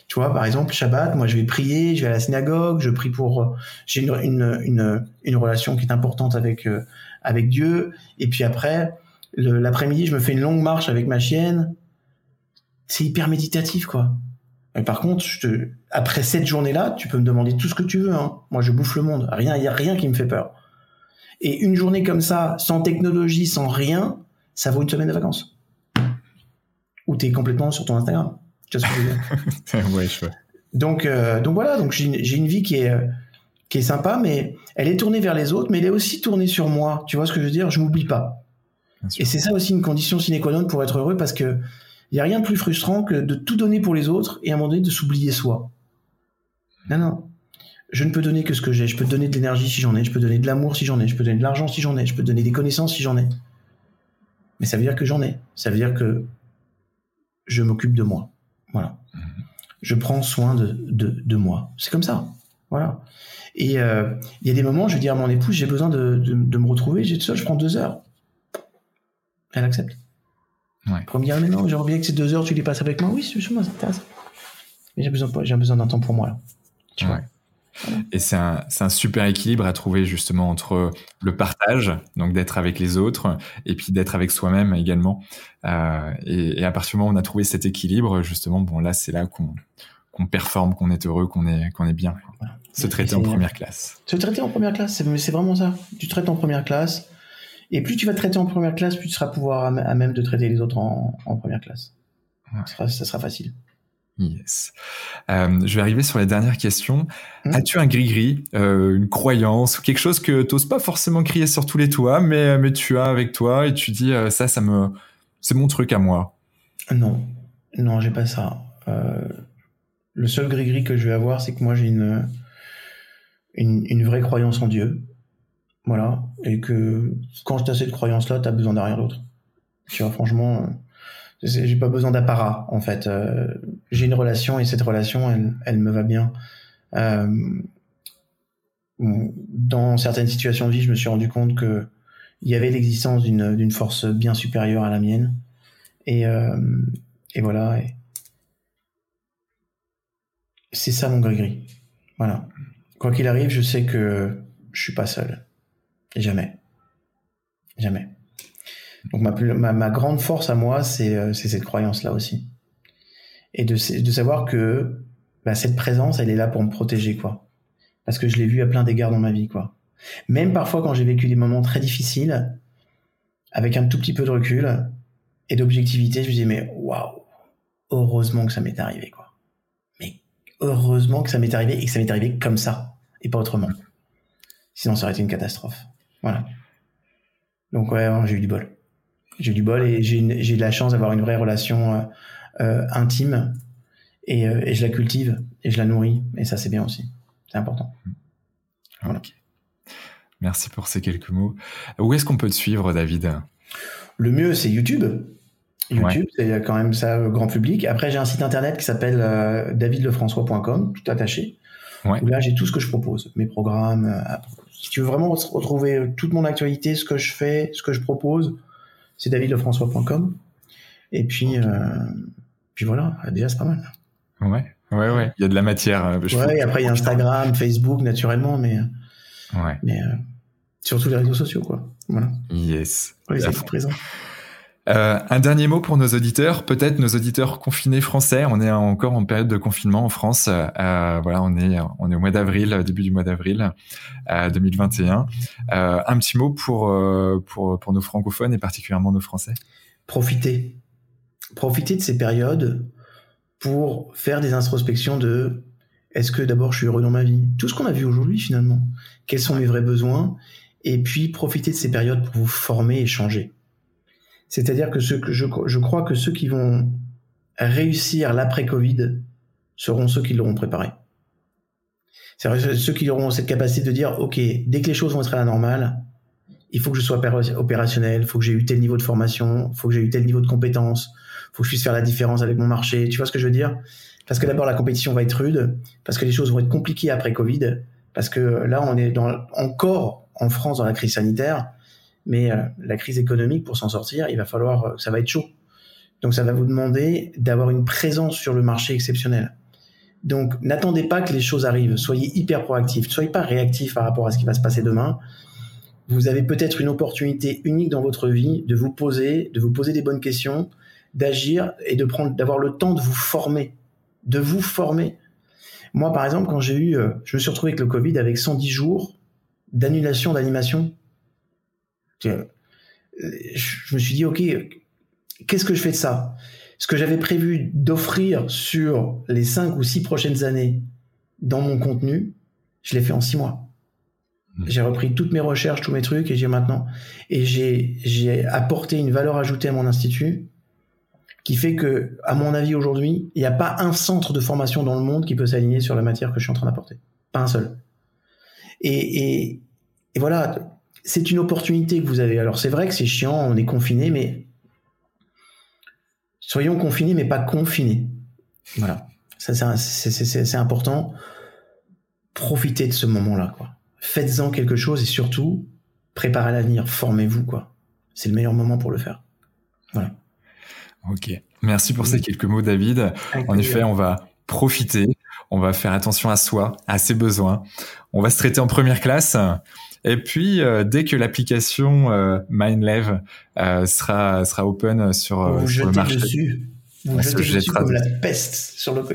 Tu vois, par exemple, Shabbat, moi, je vais prier, je vais à la synagogue, je prie pour, j'ai une, une, une, une, relation qui est importante avec, euh, avec Dieu. Et puis après, l'après-midi, je me fais une longue marche avec ma chienne. C'est hyper méditatif, quoi. Mais par contre, je te... après cette journée-là, tu peux me demander tout ce que tu veux. Hein. Moi, je bouffe le monde. Rien, il y a rien qui me fait peur. Et une journée comme ça, sans technologie, sans rien, ça vaut une semaine de vacances. Ou t'es complètement sur ton Instagram. Tu vois ce que je veux dire? Ouais, je Donc, euh, donc voilà. Donc j'ai une vie qui est qui est sympa, mais elle est tournée vers les autres, mais elle est aussi tournée sur moi. Tu vois ce que je veux dire? Je m'oublie pas. Et c'est ça aussi une condition sine qua non pour être heureux, parce que il n'y a rien de plus frustrant que de tout donner pour les autres et à un moment donné de s'oublier soi. Non, non. Je ne peux donner que ce que j'ai. Je peux donner de l'énergie si j'en ai. Je peux donner de l'amour si j'en ai. Je peux donner de l'argent si j'en ai. Je peux donner des connaissances si j'en ai. Mais ça veut dire que j'en ai. Ça veut dire que je m'occupe de moi. Voilà. Mhm. Je prends soin de, de, moi. C'est comme ça. Voilà. Et euh, il y a des moments, je vais dire à mon épouse, j'ai besoin de, de, me retrouver, j'ai tout seul, je prends deux heures. Elle accepte. Ouais. Pour me dire, mais non, j'aimerais bien que ces deux heures, tu les passes avec moi. Oui, c'est moi, ça. Mais j'ai besoin, j'ai besoin d'un temps pour moi, là. Tu vois. Et c'est un, un, super équilibre à trouver justement entre le partage, donc d'être avec les autres, et puis d'être avec soi-même également. Euh, et, et, à partir du moment où on a trouvé cet équilibre, justement, bon là, c'est là qu'on qu'on performe, qu'on est heureux, qu'on est, qu'on est bien. Se traiter en première classe. Se traiter en première classe, c'est vraiment ça. Tu traites en première classe, et plus tu vas te traiter en première classe, plus tu seras pouvoir à, même de traiter les autres en, première classe. Ça, sera, facile. Yes. Euh, je vais arriver sur les dernières questions. Hmm. As-tu un gris-gris, euh, une croyance, quelque chose que tu n'oses pas forcément crier sur tous les toits, mais, mais tu as avec toi et tu dis euh, ça, ça me, c'est mon truc à moi? Non, non, j'ai pas ça. le seul gris-gris que je vais avoir, c'est que moi j'ai une, une, une vraie croyance en Dieu. Voilà. Et que quand tu as cette croyance-là, tu as besoin de rien d'autre. Tu vois, franchement, j'ai pas besoin d'apparat en fait. Euh, j'ai une relation et cette relation, elle, me va bien. Euh, dans certaines situations de vie, je me suis rendu compte que il y avait l'existence d'une force bien supérieure à la mienne. Et euh, voilà. C'est ça mon gris-gris. Voilà. Quoi qu'il arrive, je sais que je suis pas seul. Jamais. Jamais. Donc ma, ma, grande force à moi, euh, c'est cette croyance-là aussi. Et de, de savoir que bah, cette présence, elle est là pour me protéger, quoi. Parce que je l'ai vu à plein d'égards dans ma vie, quoi. Même parfois quand j'ai vécu des moments très difficiles, avec un tout petit peu de recul et d'objectivité, je me disais, mais waouh, heureusement que ça m'est arrivé, quoi. Mais heureusement que ça m'est arrivé et que ça m'est arrivé comme ça et pas autrement. Sinon, ça aurait été une catastrophe. Voilà. Donc ouais, j'ai eu du bol. J'ai eu du bol et j'ai eu de la chance d'avoir une vraie relation euh, euh, intime et, euh, et, je la cultive et je la nourris et ça c'est bien aussi. C'est important. Voilà. Merci pour ces quelques mots. Où est-ce qu'on peut te suivre, David? Le mieux, c'est YouTube. YouTube, c'est quand même ça grand public. Après, j'ai un site internet qui s'appelle euh, davidlefrançois.com, tout attaché. Où là, j'ai tout ce que je propose, mes programmes. Si tu veux vraiment retrouver toute mon actualité, ce que je fais, ce que je propose, c'est davidlefrançois.com. Et puis, euh, puis voilà, déjà c'est pas mal. Ouais, ouais, ouais. Il y a de la matière. Euh, je ouais, et après il y a Instagram, Facebook naturellement, mais, ouais. mais euh, surtout les réseaux sociaux, quoi. Voilà. Yes. Ouais, c'est présent. Euh, un dernier mot pour nos auditeurs, peut-être nos auditeurs confinés français. On est encore en période de confinement en France. Euh, voilà, on est on est au mois d'avril, début du mois d'avril euh, 2021. Euh, un petit mot pour pour pour nos francophones et particulièrement nos Français. Profitez, profitez de ces périodes pour faire des introspections de est-ce que d'abord je suis heureux dans ma vie, tout ce qu'on a vu aujourd'hui finalement, quels sont mes vrais besoins, et puis profitez de ces périodes pour vous former et changer. C'est-à-dire que, ce que je, je, crois que ceux qui vont réussir l'après-Covid seront ceux qui l'auront préparé. C'est ceux qui auront cette capacité de dire, OK, dès que les choses vont être à la normale, il faut que je sois opérationnel, il faut que j'ai eu tel niveau de formation, il faut que j'ai eu tel niveau de compétence, il faut que je puisse faire la différence avec mon marché. Tu vois ce que je veux dire? Parce que d'abord, la compétition va être rude, parce que les choses vont être compliquées après Covid, parce que là, on est encore en France dans la crise sanitaire, mais euh, la crise économique, pour s'en sortir, il va falloir, euh, ça va être chaud. Donc ça va vous demander d'avoir une présence sur le marché exceptionnelle. Donc n'attendez pas que les choses arrivent, soyez hyper proactif, ne soyez pas réactif par rapport à ce qui va se passer demain. Vous avez peut-être une opportunité unique dans votre vie de vous poser, de vous poser des bonnes questions, d'agir et de prendre, d'avoir le temps de vous former, de vous former. Moi, par exemple, quand j'ai eu, euh, je me suis retrouvé avec le Covid avec 110 jours d'annulation d'animation je me suis dit, OK, qu'est-ce que je fais de ça? Ce que j'avais prévu d'offrir sur les cinq ou six prochaines années dans mon contenu, je l'ai fait en six mois. Mmh. J'ai repris toutes mes recherches, tous mes trucs, et j'ai maintenant, et j'ai, j'ai apporté une valeur ajoutée à mon institut, qui fait que, à mon avis, aujourd'hui, il n'y a pas un centre de formation dans le monde qui peut s'aligner sur la matière que je suis en train d'apporter. Pas un seul. Et, et, et voilà, c'est une opportunité que vous avez. Alors c'est vrai que c'est chiant, on est confiné, mais soyons confinés, mais pas confinés. Voilà, ça c'est important. Profitez de ce moment-là, quoi. Faites-en quelque chose et surtout préparez l'avenir, formez-vous, quoi. C'est le meilleur moment pour le faire. Voilà. Ok, merci pour ces quelques mots, David. en effet, on va profiter, on va faire attention à soi, à ses besoins. On va se traiter en première classe. Et puis, euh, dès que l'application euh, MindLev euh, sera sera open sur, vous sur le marché, dessus. Vous jetez dessus comme la peste sur le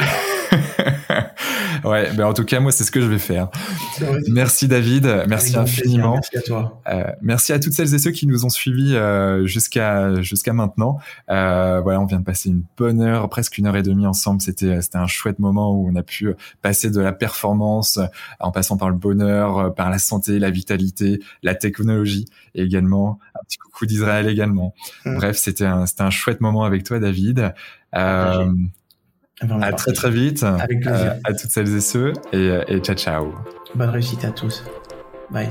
ouais, ben en tout cas, moi, c'est ce que je vais faire. Merci David, merci infiniment. merci à toi. Euh, merci à toutes celles et ceux qui nous ont suivis euh, jusqu'à jusqu'à maintenant. Euh, voilà, on vient de passer une bonne heure, presque une heure et demie ensemble. C'était c'était un chouette moment où on a pu passer de la performance en passant par le bonheur, par la santé, la vitalité, la technologie et également un petit coucou d'Israël également. Mmh. Bref, c'était un c'était un chouette moment avec toi, David. Euh, à très très vite. Avec plaisir. Euh, à toutes celles et ceux. Et, et ciao ciao. Bonne réussite à tous. Bye.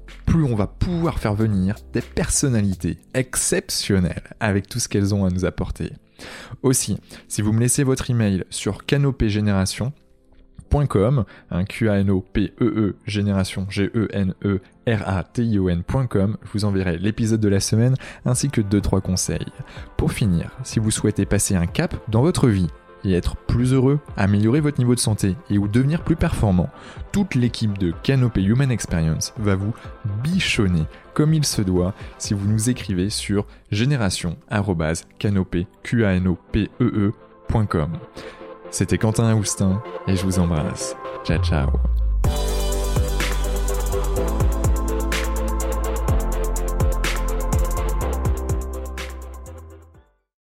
plus on va pouvoir faire venir des personnalités exceptionnelles avec tout ce qu'elles ont à nous apporter. Aussi, si vous me laissez votre email sur canopégénération.com, un Q A N O P E E génération G E N E R A T I O N.com, je vous enverrai l'épisode de la semaine ainsi que deux trois conseils. Pour finir, si vous souhaitez passer un cap dans votre vie et être plus heureux, améliorer votre niveau de santé et ou devenir plus performant, toute l'équipe de Canopé Human Experience va vous bichonner comme il se doit si vous nous écrivez sur génération@canopé.com. C'était Quentin Aoustin et je vous embrasse. Ciao ciao.